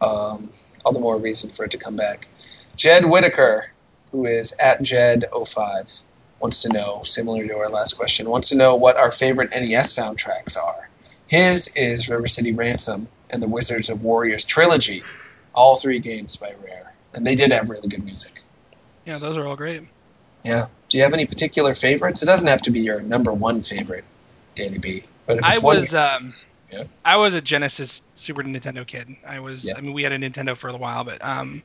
Um, all the more reason for it to come back. Jed Whitaker, who is at Jed05, wants to know, similar to our last question, wants to know what our favorite NES soundtracks are. His is River City Ransom and the Wizards of Warriors trilogy, all three games by Rare, and they did have really good music. Yeah, those are all great. Yeah. Do you have any particular favorites? It doesn't have to be your number one favorite, Danny B. But if I one, was um, Yeah. I was a Genesis Super Nintendo kid. I was. Yeah. I mean, we had a Nintendo for a while, but um,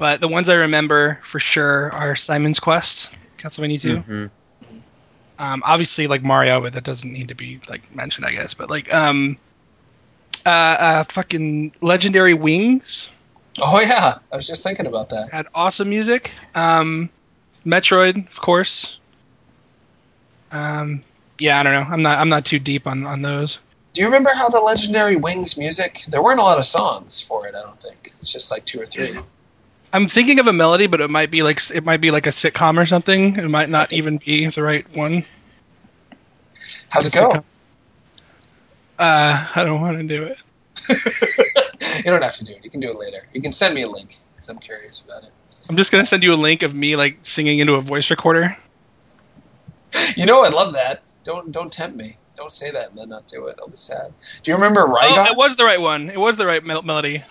but the ones I remember for sure are Simon's Quest, Castlevania 2 Mhm. Um, obviously like Mario, but that doesn't need to be like mentioned, I guess. But like um, uh, uh fucking Legendary Wings oh yeah, I was just thinking about that. had awesome music. Um, Metroid, of course. Um, yeah, I don't know. I'm not. I'm not too deep on on those. Do you remember how the Legendary Wings music? There weren't a lot of songs for it. I don't think it's just like two or three. I'm thinking of a melody, but it might be like it might be like a sitcom or something. It might not even be the right one. How's it go? Uh, I don't want to do it. *laughs* you don't have to do it. You can do it later. You can send me a link because I'm curious about it. I'm just gonna send you a link of me like singing into a voice recorder. You know, I'd love that. Don't don't tempt me. Don't say that and then not do it. I'll be sad. Do you remember Oh, it was the right one. It was the right mel- melody.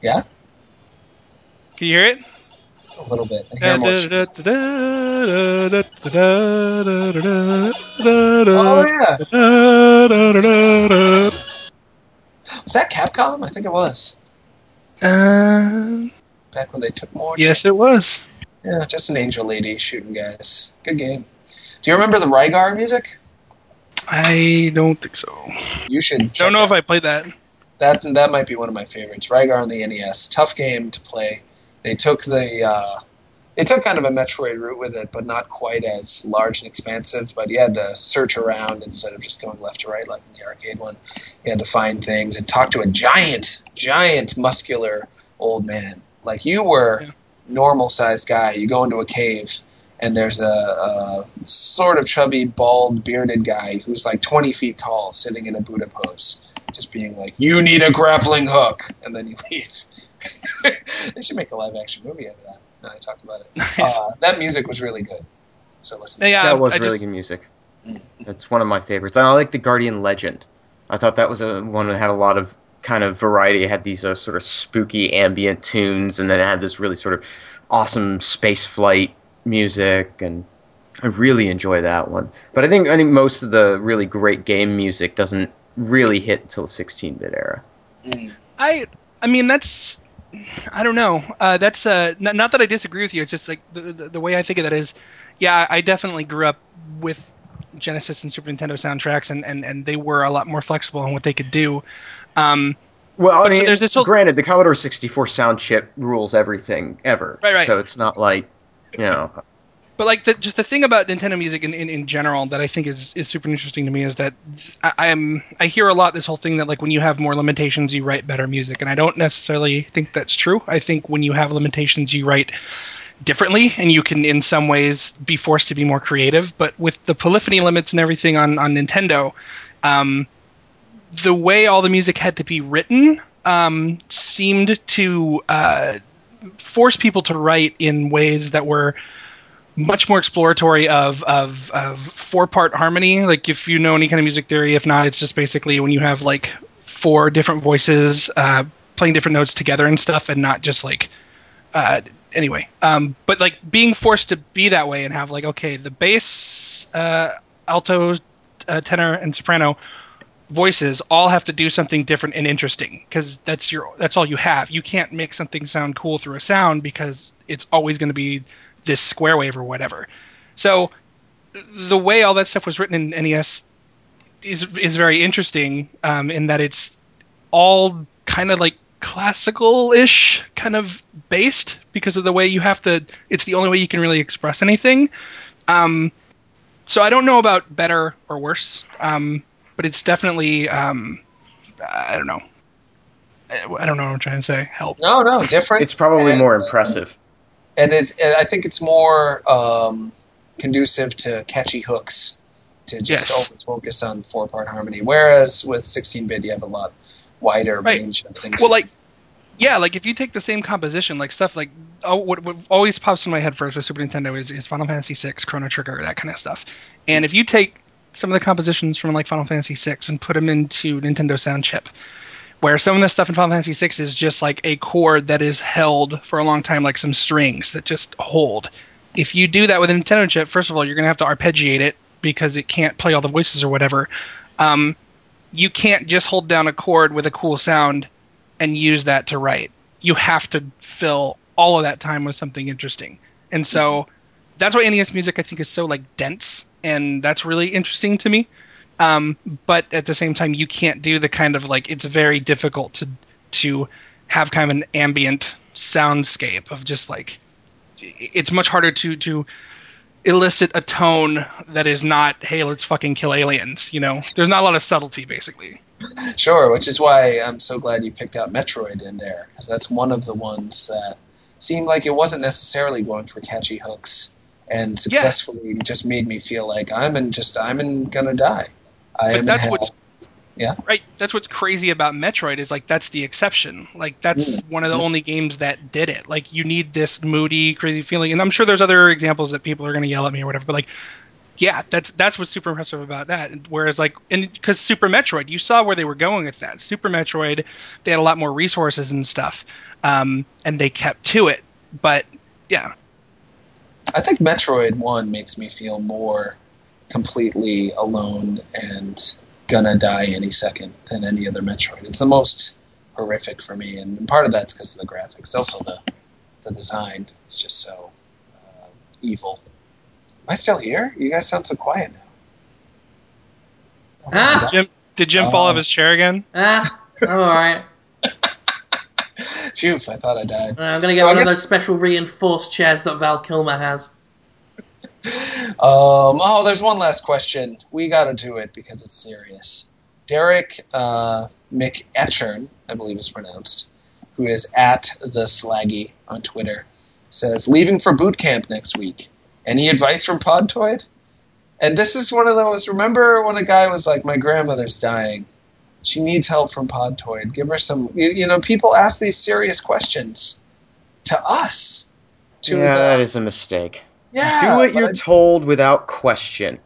Yeah? Can you hear it? a little bit. I hear more. Oh yeah. Was that Capcom? I think it was. Um, Back when they took more. yes, it was. Yeah, just an angel lady shooting guys. Good game. Do you remember the Rygar music? I don't think so. You should. Don't know if I played that. that that might be one of my favorites. Rygar on the NES, tough game to play. They took the uh, they took kind of a Metroid route with it, but not quite as large and expansive. But you had to search around instead of just going left to right like in the arcade one. You had to find things and talk to a giant, giant, muscular old man. Like you were, Yeah. normal sized guy. You go into a cave. And there's a, a sort of chubby, bald, bearded guy who's like 20 feet tall, sitting in a Buddha pose, just being like, "You need a grappling hook," and then you *laughs* leave. They should make a live action movie out of that. Now I talk about it. *laughs* Uh, that music was really good. So listen. Yeah, that was I really just- good music. Mm. That's one of my favorites. And I like the Guardian Legend. I thought that was a one that had a lot of kind of variety. It had these uh, sort of spooky ambient tunes, and then it had this really sort of awesome space flight music, and I really enjoy that one. But I think I think most of the really great game music doesn't really hit until the 16-bit era. Mm. I I mean that's I don't know. Uh, that's uh, not, not that I disagree with you. It's just like the, the the way I think of that is, yeah, I definitely grew up with Genesis and Super Nintendo soundtracks, and and and they were a lot more flexible in what they could do. Um, Well, I But so there's this whole- granted, the Commodore 64 sound chip rules everything ever. Right, right. So it's not like, you know, But like the, just the thing about Nintendo music in, in, in general that I think is, is super interesting to me is that I, I'm I hear a lot this whole thing that like when you have more limitations you write better music and I don't necessarily think that's true. I think when you have limitations you write differently and you can in some ways be forced to be more creative. But with the polyphony limits and everything on on Nintendo, um, the way all the music had to be written um, seemed to uh, force people to write in ways that were much more exploratory of of, of four part harmony. Like if you know any kind of music theory, if not, it's just basically when you have like four different voices uh, playing different notes together and stuff, and not just like uh, anyway. Um, but like being forced to be that way and have like okay, the bass, uh, alto, uh, tenor, and soprano voices all have to do something different and interesting because that's your that's all you have. You can't make something sound cool through a sound because it's always going to be this square wave or whatever. So the way all that stuff was written in NES is is very interesting um, in that it's all kind of like classical-ish kind of based because of the way you have to. It's the only way you can really express anything. Um, so I don't know about better or worse, um, but it's definitely um, I don't know. I I don't know what I'm trying to say. Help. No, no, different. it's probably And- more impressive. And it's and I think it's more um, conducive to catchy hooks to just Yes. always focus on four part harmony. Whereas with 16 bit, you have a lot wider Right. range of things. Well, like Yeah, like if you take the same composition, like stuff like oh, what, what always pops in my head first with Super Nintendo is, is Final Fantasy VI, Chrono Trigger, that kind of stuff. And if you take some of the compositions from like Final Fantasy VI and put them into Nintendo Sound Chip, where some of the stuff in Final Fantasy VI is just like a chord that is held for a long time, like some strings that just hold. If you do that with a Nintendo chip, first of all, you're gonna have to arpeggiate it because it can't play all the voices or whatever. Um, you can't just hold down a chord with a cool sound and use that to write. You have to fill all of that time with something interesting. And so that's why NES music I think is so like dense and that's really interesting to me. Um, but at the same time you can't do the kind of like it's very difficult to to have kind of an ambient soundscape of just like it's much harder to to elicit a tone that is not hey let's fucking kill aliens you know? There's not a lot of subtlety basically. Sure, which is why I'm so glad you picked out Metroid in there, because that's one of the ones that seemed like it wasn't necessarily going for catchy hooks, and successfully just made me feel like I'm in just I'm in gonna die. But that's what's. Yeah. right that's what's crazy about metroid is like that's the exception like that's Mm. one of the only games that did it like you need this moody crazy feeling and i'm sure there's other examples that people are going to yell at me or whatever but like yeah that's that's what's super impressive about that whereas like and because super metroid you saw where they were going with that super metroid they had a lot more resources and stuff um, and they kept to it but yeah I think Metroid One makes me feel more completely alone and gonna die any second than any other Metroid. It's the most horrific for me, and part of that's because of the graphics. Also, the the design is just so uh, evil. Am I still here? You guys sound so quiet now. Oh Ah. God. jim did jim fall off his chair again Ah, I'm alright. *laughs* Phew! I thought I died. I'm gonna get one of those special reinforced chairs that Val Kilmer has. Um, oh, there's one last question. We got to do it because it's serious. Derek uh, McEachern, I believe it's pronounced, who is at the Slaggy on Twitter, says leaving for boot camp next week. Any advice from Podtoid? And this is one of those. Remember when a guy was like, "My grandmother's dying. She needs help from Podtoid. Give her some." You, you know, people ask these serious questions to us. To yeah, the, that is a mistake. Yeah, do what you're told without question.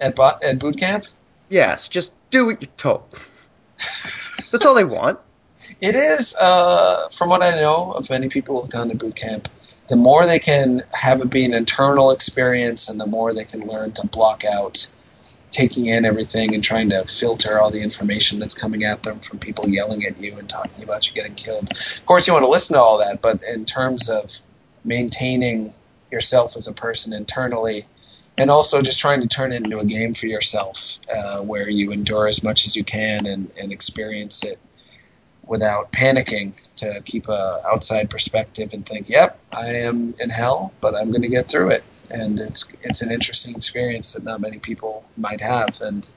at bo- at boot camp. Yes, just do what you're told. That's all they want. It is, uh, from what I know of many people who have gone to boot camp, the more they can have it be an internal experience and the more they can learn to block out taking in everything and trying to filter all the information that's coming at them from people yelling at you and talking about you getting killed. Of course, you want to listen to all that, but in terms of maintaining yourself as a person internally, and also just trying to turn it into a game for yourself uh, where you endure as much as you can and, and experience it without panicking to keep a outside perspective and think, "Yep, I am in hell, but I'm going to get through it." And it's it's an interesting experience that not many people might have, and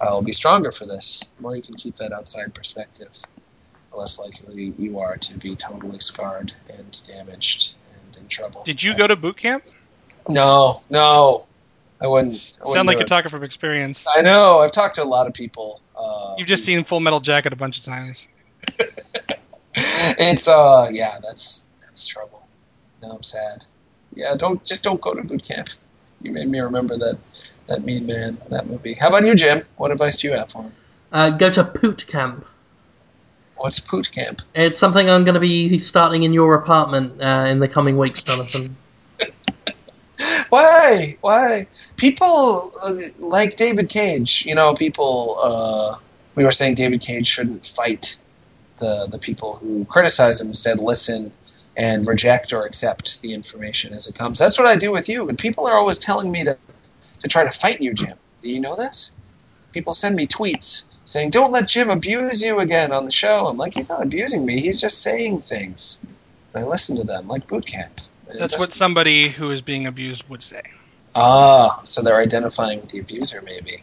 I'll be stronger for this. The more you can keep that outside perspective, the less likely you are to be totally scarred and damaged in trouble. did you go to boot camp No, no, I wouldn't. I wouldn't sound like do you're it. talking from experience I know. I've talked to a lot of people. Uh, you've just seen full metal jacket a bunch of times *laughs* it's uh yeah that's that's trouble now i'm sad yeah don't just don't go to boot camp you made me remember that that mean man that movie how about you jim what advice do you have for him Uh, go to Poot Camp. What's boot camp. It's something I'm going to be starting in your apartment uh, in the coming weeks, Jonathan. *laughs* why? Why? People uh, like david cage you know people uh we were saying david cage shouldn't fight the the people who criticize him instead listen and reject or accept the information as it comes. That's what i do with you. But people are always telling me to to try to fight you jim. Do you know this? People send me tweets saying don't let jim abuse you again on the show i'm like he's not abusing me he's just saying things and i listen to them like boot camp And it that's what somebody who is being abused would say Ah, so they're identifying with the abuser, maybe,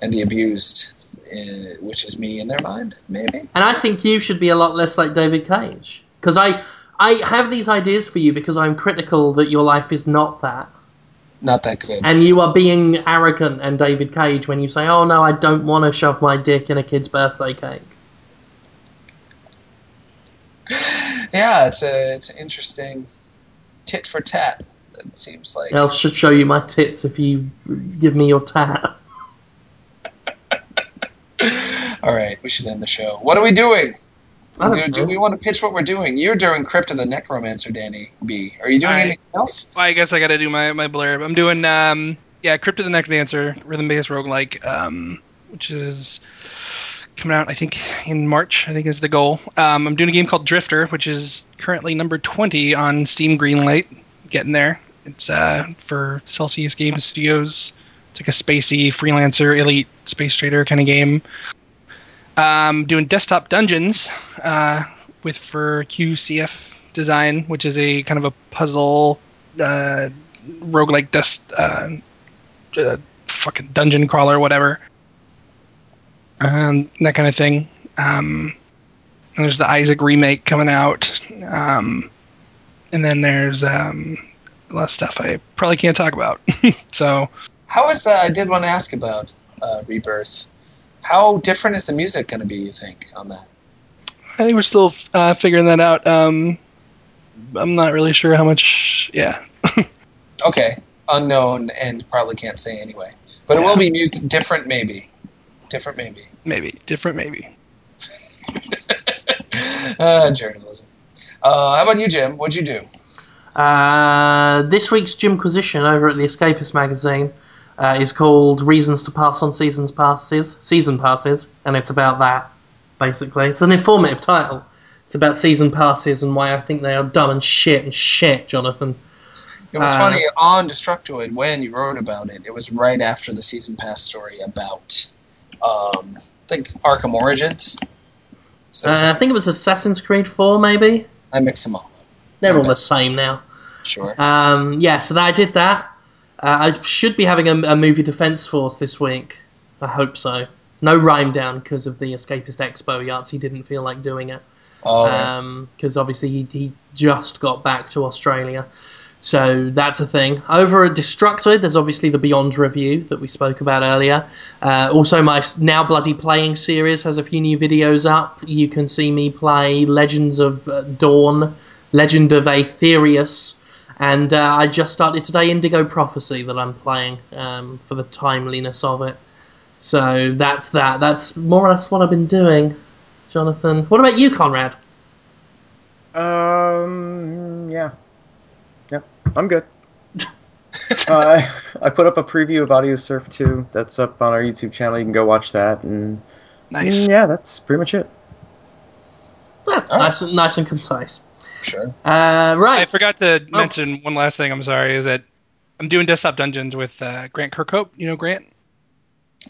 and the abused, uh, which is me in their mind, maybe. And I think you should be a lot less like David Cage. Because I, I have these ideas for you because I'm critical that your life is not that. Not that good. And you are being arrogant and David Cage when you say, oh no, I don't want to shove my dick in a kid's birthday cake. *sighs* Yeah, it's a it's an interesting tit for tat. It seems like. I should show you my tits if you give me your tat. *laughs* All right, we should end the show. What are we doing? I don't Do, do we want to pitch what we're doing? You're doing Crypt of the NecroDancer, Danny B. Are you doing I- anything else? Well, I guess I got to do my, my blurb. I'm doing um yeah, Crypt of the NecroDancer, rhythm based roguelike, um, which is coming out I think in March. I think is the goal. Um, I'm doing a game called Drifter, which is currently number 20 on Steam Greenlight. Getting there. It's uh for Celsius Game Studios. It's like a spacey freelancer elite space trader kind of game. Um, doing desktop dungeons uh, with for QCF design, which is a kind of a puzzle uh, roguelike dust uh, uh, fucking dungeon crawler, whatever. Um, that kind of thing. Um, and there's the Isaac remake coming out. Um, and then there's um, a lot of stuff I probably can't talk about. *laughs* so How is uh, I did want to ask about uh, Rebirth. How different is the music going to be? You think on that? I think we're still uh, figuring that out. Um, I'm not really sure how much. Yeah, *laughs* Okay, unknown and probably can't say anyway. But it will be mu- different, maybe. Different, maybe. maybe different, maybe. *laughs* uh, journalism. Uh, how about you, Jim? What'd you do? Uh, this week's Jimquisition over at the Escapist magazine uh, is called "Reasons to Pass on Seasons Passes," season passes, and it's about that. Basically, it's an informative title. It's about season passes and why I think they are dumb and shit and shit, Jonathan. It was Uh, funny on Destructoid when you wrote about it. It was right after the season pass story about, um, I think Arkham Origins. So Uh, I think it was Assassin's Creed 4, maybe. I mix them all. They're all the same now. Sure. Um, yeah, so that, I did that. Uh, I should be having a, a movie Defense Force this week. I hope so. No rhyme down because of the Escapist Expo. Yahtzee didn't feel like doing it All right. because obviously he, he just got back to Australia. So that's a thing. Over at Destructoid, there's obviously the Beyond review that we spoke about earlier. Uh, also, my Now Bloody Playing series has a few new videos up. You can see me play Legends of uh, Dawn, Legend of Aethereus, and uh, I just started today Indigo Prophecy that I'm playing um, for the timeliness of it. So that's that. That's more or less what I've been doing, Jonathan. What about you, Conrad? Um, yeah. Yeah, I'm good. *laughs* uh, I put up a preview of Audiosurf 2. That's up on our YouTube channel. You can go watch that. And Nice. Yeah, that's pretty much it. Well, Oh. nice, and, nice and concise. Sure. Uh, right. I forgot to Oh. mention one last thing. I'm sorry. Is that I'm doing desktop dungeons with uh, Grant Kirkhope. You know Grant?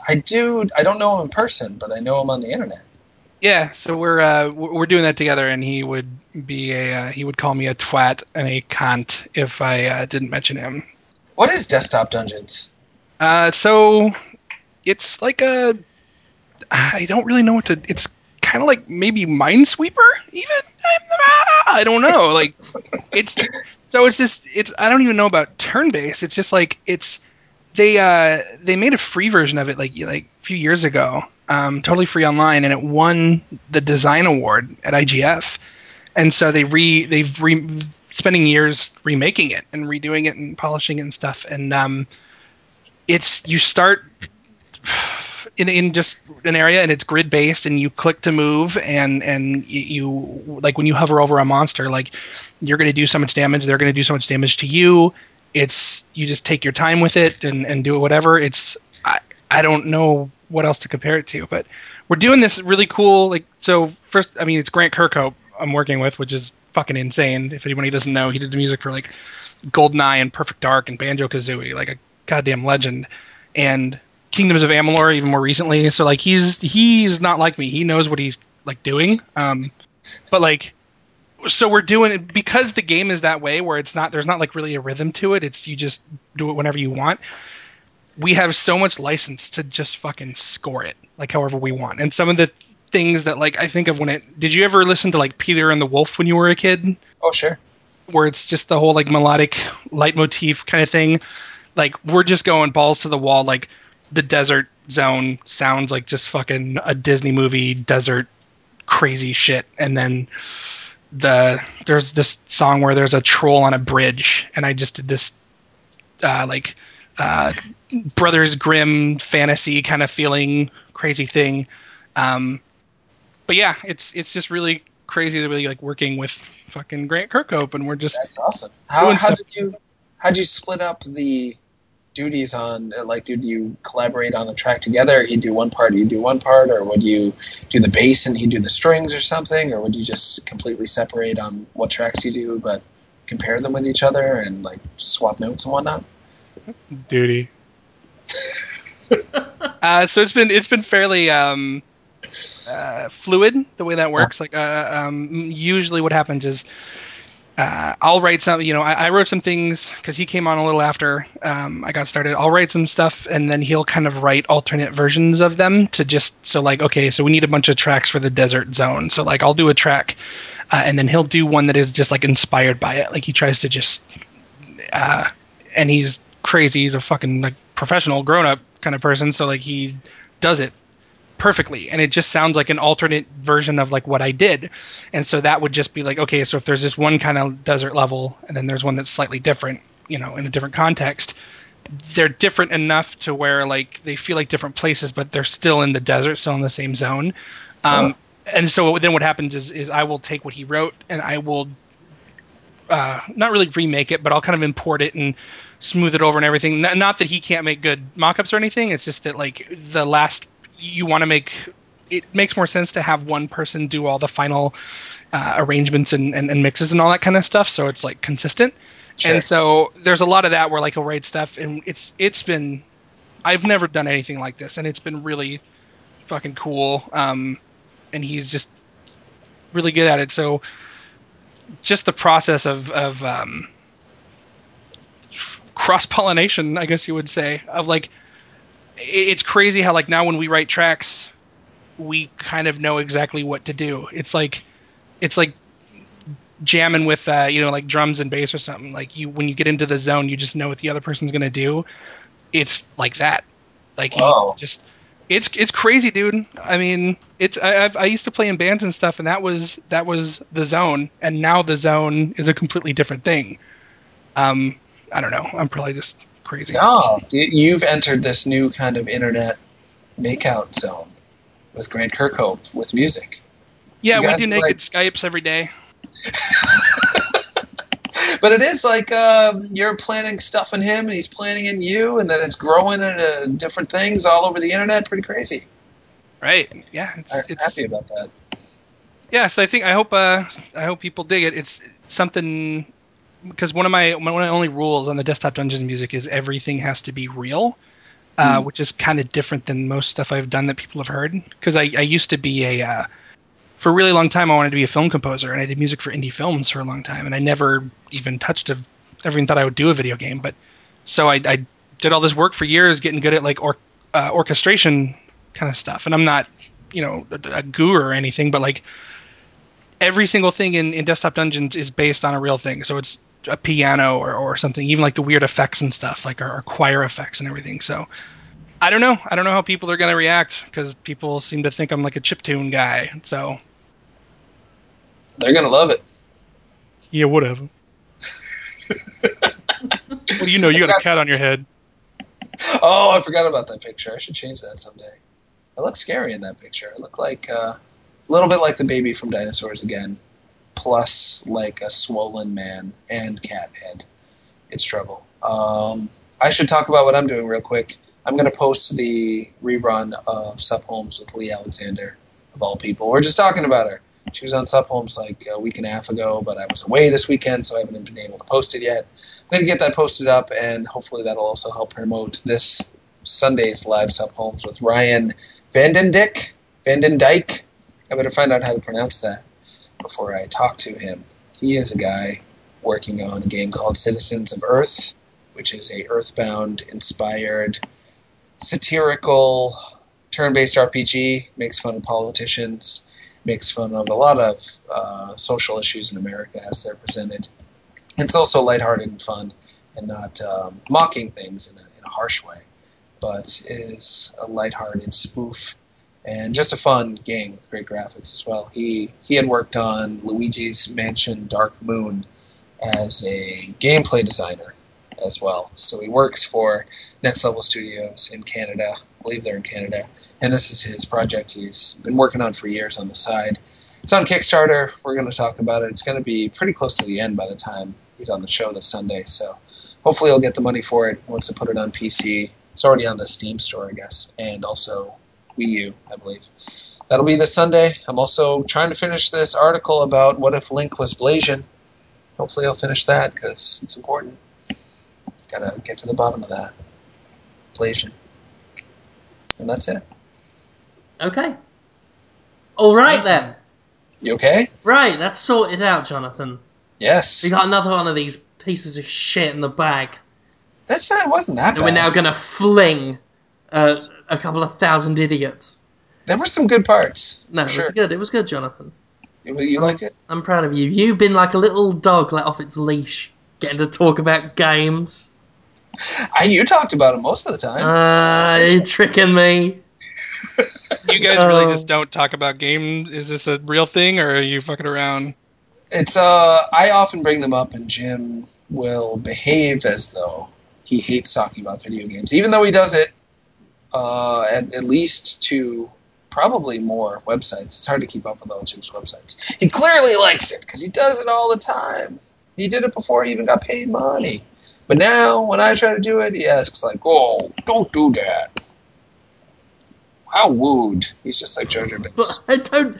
I do. I don't know him in person, but I know him on the internet. Yeah. So we're uh, we're we're doing that together, and he would be a uh, he would call me a twat and a cunt if I uh, didn't mention him. What is Desktop Dungeons? Uh, so it's like a I don't really know what to. It's kind of like maybe Minesweeper, even. I don't know. Like *laughs* it's so it's just it's I don't even know about turn based. It's just like it's they uh they made a free version of it like like a few years ago, um, totally free online, and it won the design award at IGF. And so they re they've re spending years remaking it and redoing it and polishing it and stuff. And um, it's you start in in just an area and it's grid based and you click to move and and you, like when you hover over a monster like you're going to do so much damage they're going to do so much damage to you. It's you just take your time with it and and do whatever. It's i i don't know what else to compare it to but we're doing this really cool like so first i mean it's grant kirkhope i'm working with which is fucking insane. If anybody doesn't know he did the music for like goldeneye and perfect dark and banjo kazooie like a goddamn legend. And Kingdoms of Amalur even more recently. So like he's he's not like me. He knows what he's like doing. Um, but like so we're doing it because the game is that way where it's not there's not like really a rhythm to it. It's you just do it whenever you want. We have so much license to just fucking score it like however we want. And some of the things that like I think of when it did you ever listen to like Peter and the Wolf when you were a kid? Oh, sure. where it's just the whole like melodic leitmotif kind of thing. Like we're just going balls to the wall. Like the desert zone sounds like just fucking a Disney movie desert crazy shit, and then the there's this song where there's a troll on a bridge, and I just did this uh, like uh, Brothers Grimm fantasy kind of feeling crazy thing. Um, but yeah, it's it's just really crazy to be like working with fucking Grant Kirkhope, and we're just That's awesome. How, how did you how did you split up the duties on like did you collaborate on a track together? He'd do one part you do one part or would you do the bass and he'd do the strings or something? Or would you just completely separate on what tracks you do but compare them with each other and like swap notes and whatnot? Duty. *laughs* Uh, so it's been it's been fairly um, uh, fluid the way that works. Like uh, um, usually what happens is uh, I'll write some, you know, I, I wrote some things because he came on a little after um, I got started. I'll write some stuff and then he'll kind of write alternate versions of them to just, so like, okay, so we need a bunch of tracks for the desert zone. So like, I'll do a track uh, and then he'll do one that is just like inspired by it. Like he tries to just, uh, and he's crazy. He's a fucking like professional grown up kind of person. So like he does it perfectly and it just sounds like an alternate version of like what I did. And so that would just be like okay, so if there's this one kind of desert level and then there's one that's slightly different, you know, in a different context, they're different enough to where like they feel like different places but they're still in the desert, still in the same zone. Um, and so then what happens is is I will take what he wrote and I will uh, not really remake it, but I'll kind of import it and smooth it over and everything. not that he can't make good mock-ups or anything. It's just that like the last you want to make it makes more sense to have one person do all the final uh, arrangements and, and, and, mixes and all that kind of stuff. So it's like consistent. Sure. and so there's a lot of that where like he'll write stuff and it's it's been i've never done anything like this and it's been really fucking cool. Um, and he's just really good at it. So just the process of of um, cross pollination i guess you would say of like it's crazy how like now when we write tracks we kind of know exactly what to do. It's like it's like jamming with uh, you know like drums and bass or something. Like you when you get into the zone you just know what the other person's gonna do. It's like that. Like just it's it's crazy dude. I mean it's I, I've, i used to play in bands and stuff and that was that was the zone and now the zone is a completely different thing. Um i don't know. I'm probably just crazy. No, you've entered this new kind of internet makeout zone with Grant Kirkhope with music. Yeah, we do naked like... Skypes every day. *laughs* but it is like uh, you're planning stuff in him and he's planning in you, and then it's growing into different things all over the internet. Pretty crazy. Right. Yeah. It's, I'm it's happy about that. Yeah. So I think I hope uh, I hope people dig it. It's something because one of my one of my only rules on the desktop Dungeons music is everything has to be real, uh, mm. which is kind of different than most stuff I've done that people have heard. Because I, I used to be a uh, for a really long time I wanted to be a film composer and I did music for indie films for a long time and I never even touched a never even thought I would do a video game. But so I, I did all this work for years, getting good at like or, uh, orchestration kind of stuff. And I'm not you know a, a guru or anything, but like every single thing in, in desktop dungeons is based on a real thing so it's a piano or, or something, even like the weird effects and stuff, like our, our choir effects and everything. So I don't know. I don't know how people are going to react because people seem to think I'm like a chip tune guy. So they're going to love it. Yeah, whatever. *laughs* what do you know? You got a cat on your head. Oh, I forgot about that picture. I should change that someday. I look scary in that picture. I look like uh, a little bit like the baby from Dinosaurs again plus like a swollen man and cat head. It's trouble. Um, I should talk about what I'm doing real quick. I'm going to post the rerun of Sup Holmes with Leigh Alexander, of all people. We're just talking about her. She was on Sup Holmes like a week and a half ago, but I was away this weekend, so I haven't been able to post it yet. I'm going to get that posted up, and hopefully that'll also help promote this Sunday's live Sup Holmes with Ryan Vandendyck. Vandendyke. I better find out how to pronounce that before I talk to him. He is a guy working on a game called Citizens of Earth, which is a Earthbound inspired satirical turn-based RPG. Makes fun of politicians, makes fun of a lot of uh, social issues in America as they're presented. It's also lighthearted and fun, and not um, mocking things in a, in a harsh way, but is a lighthearted spoof and just a fun game with great graphics as well. He he had worked on Luigi's Mansion Dark Moon as a gameplay designer as well. So he works for Next Level Studios in Canada. I believe they're in Canada, and this is his project he's been working on for years on the side. It's on Kickstarter. We're going to talk about it. It's going to be pretty close to the end by the time he's on the show this Sunday. So hopefully he'll get the money for it. He wants to put it on PC. It's already on the Steam store, I guess, and also Wii U, I believe. That'll be this Sunday. I'm also trying to finish this article about what if Link was Blasian. Hopefully I'll finish that because it's important. Gotta get to the bottom of that. Blasian. And that's it. Okay. All right then. You okay? Right, that's sorted out, Jonathan. Yes. We got another one of these pieces of shit in the bag. That's it wasn't that And bad. we're now gonna fling uh, a couple of thousand idiots. There were some good parts. No, it sure. was good. It was good, Jonathan. You, you liked it? I'm proud of you. You've been like a little dog let off its leash, getting to talk about games. I, you talked about it most of the time. Uh, you're tricking me. *laughs* You guys really Oh. just don't talk about games. Is this a real thing, or are you fucking around? it's uh, I often bring them up, and Jim will behave as though he hates talking about video games, even though he does it uh, at, at least two, probably more websites. It's hard to keep up with all Jim's websites. He clearly likes it because he does it all the time. He did it before he even got paid money. But now, when I try to do it, he asks like, "Oh, don't do that." How wooed. He's just like Jar Jar But I don't.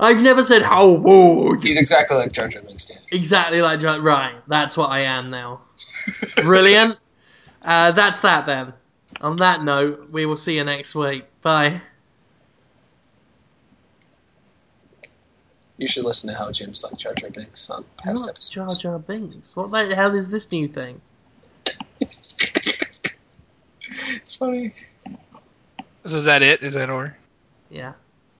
I've never said how would. He's exactly like Jar Jar Binks, Danny. Exactly like John. Right, that's what I am now. *laughs* Brilliant. Uh, that's that then. On that note, we will see you next week. Bye. You should listen to how Jim's like Jar Jar Binks on Not past Jar episodes. Jar Binks. What the hell is this new thing? *laughs* It's funny. So is that it? Is that or? Yeah.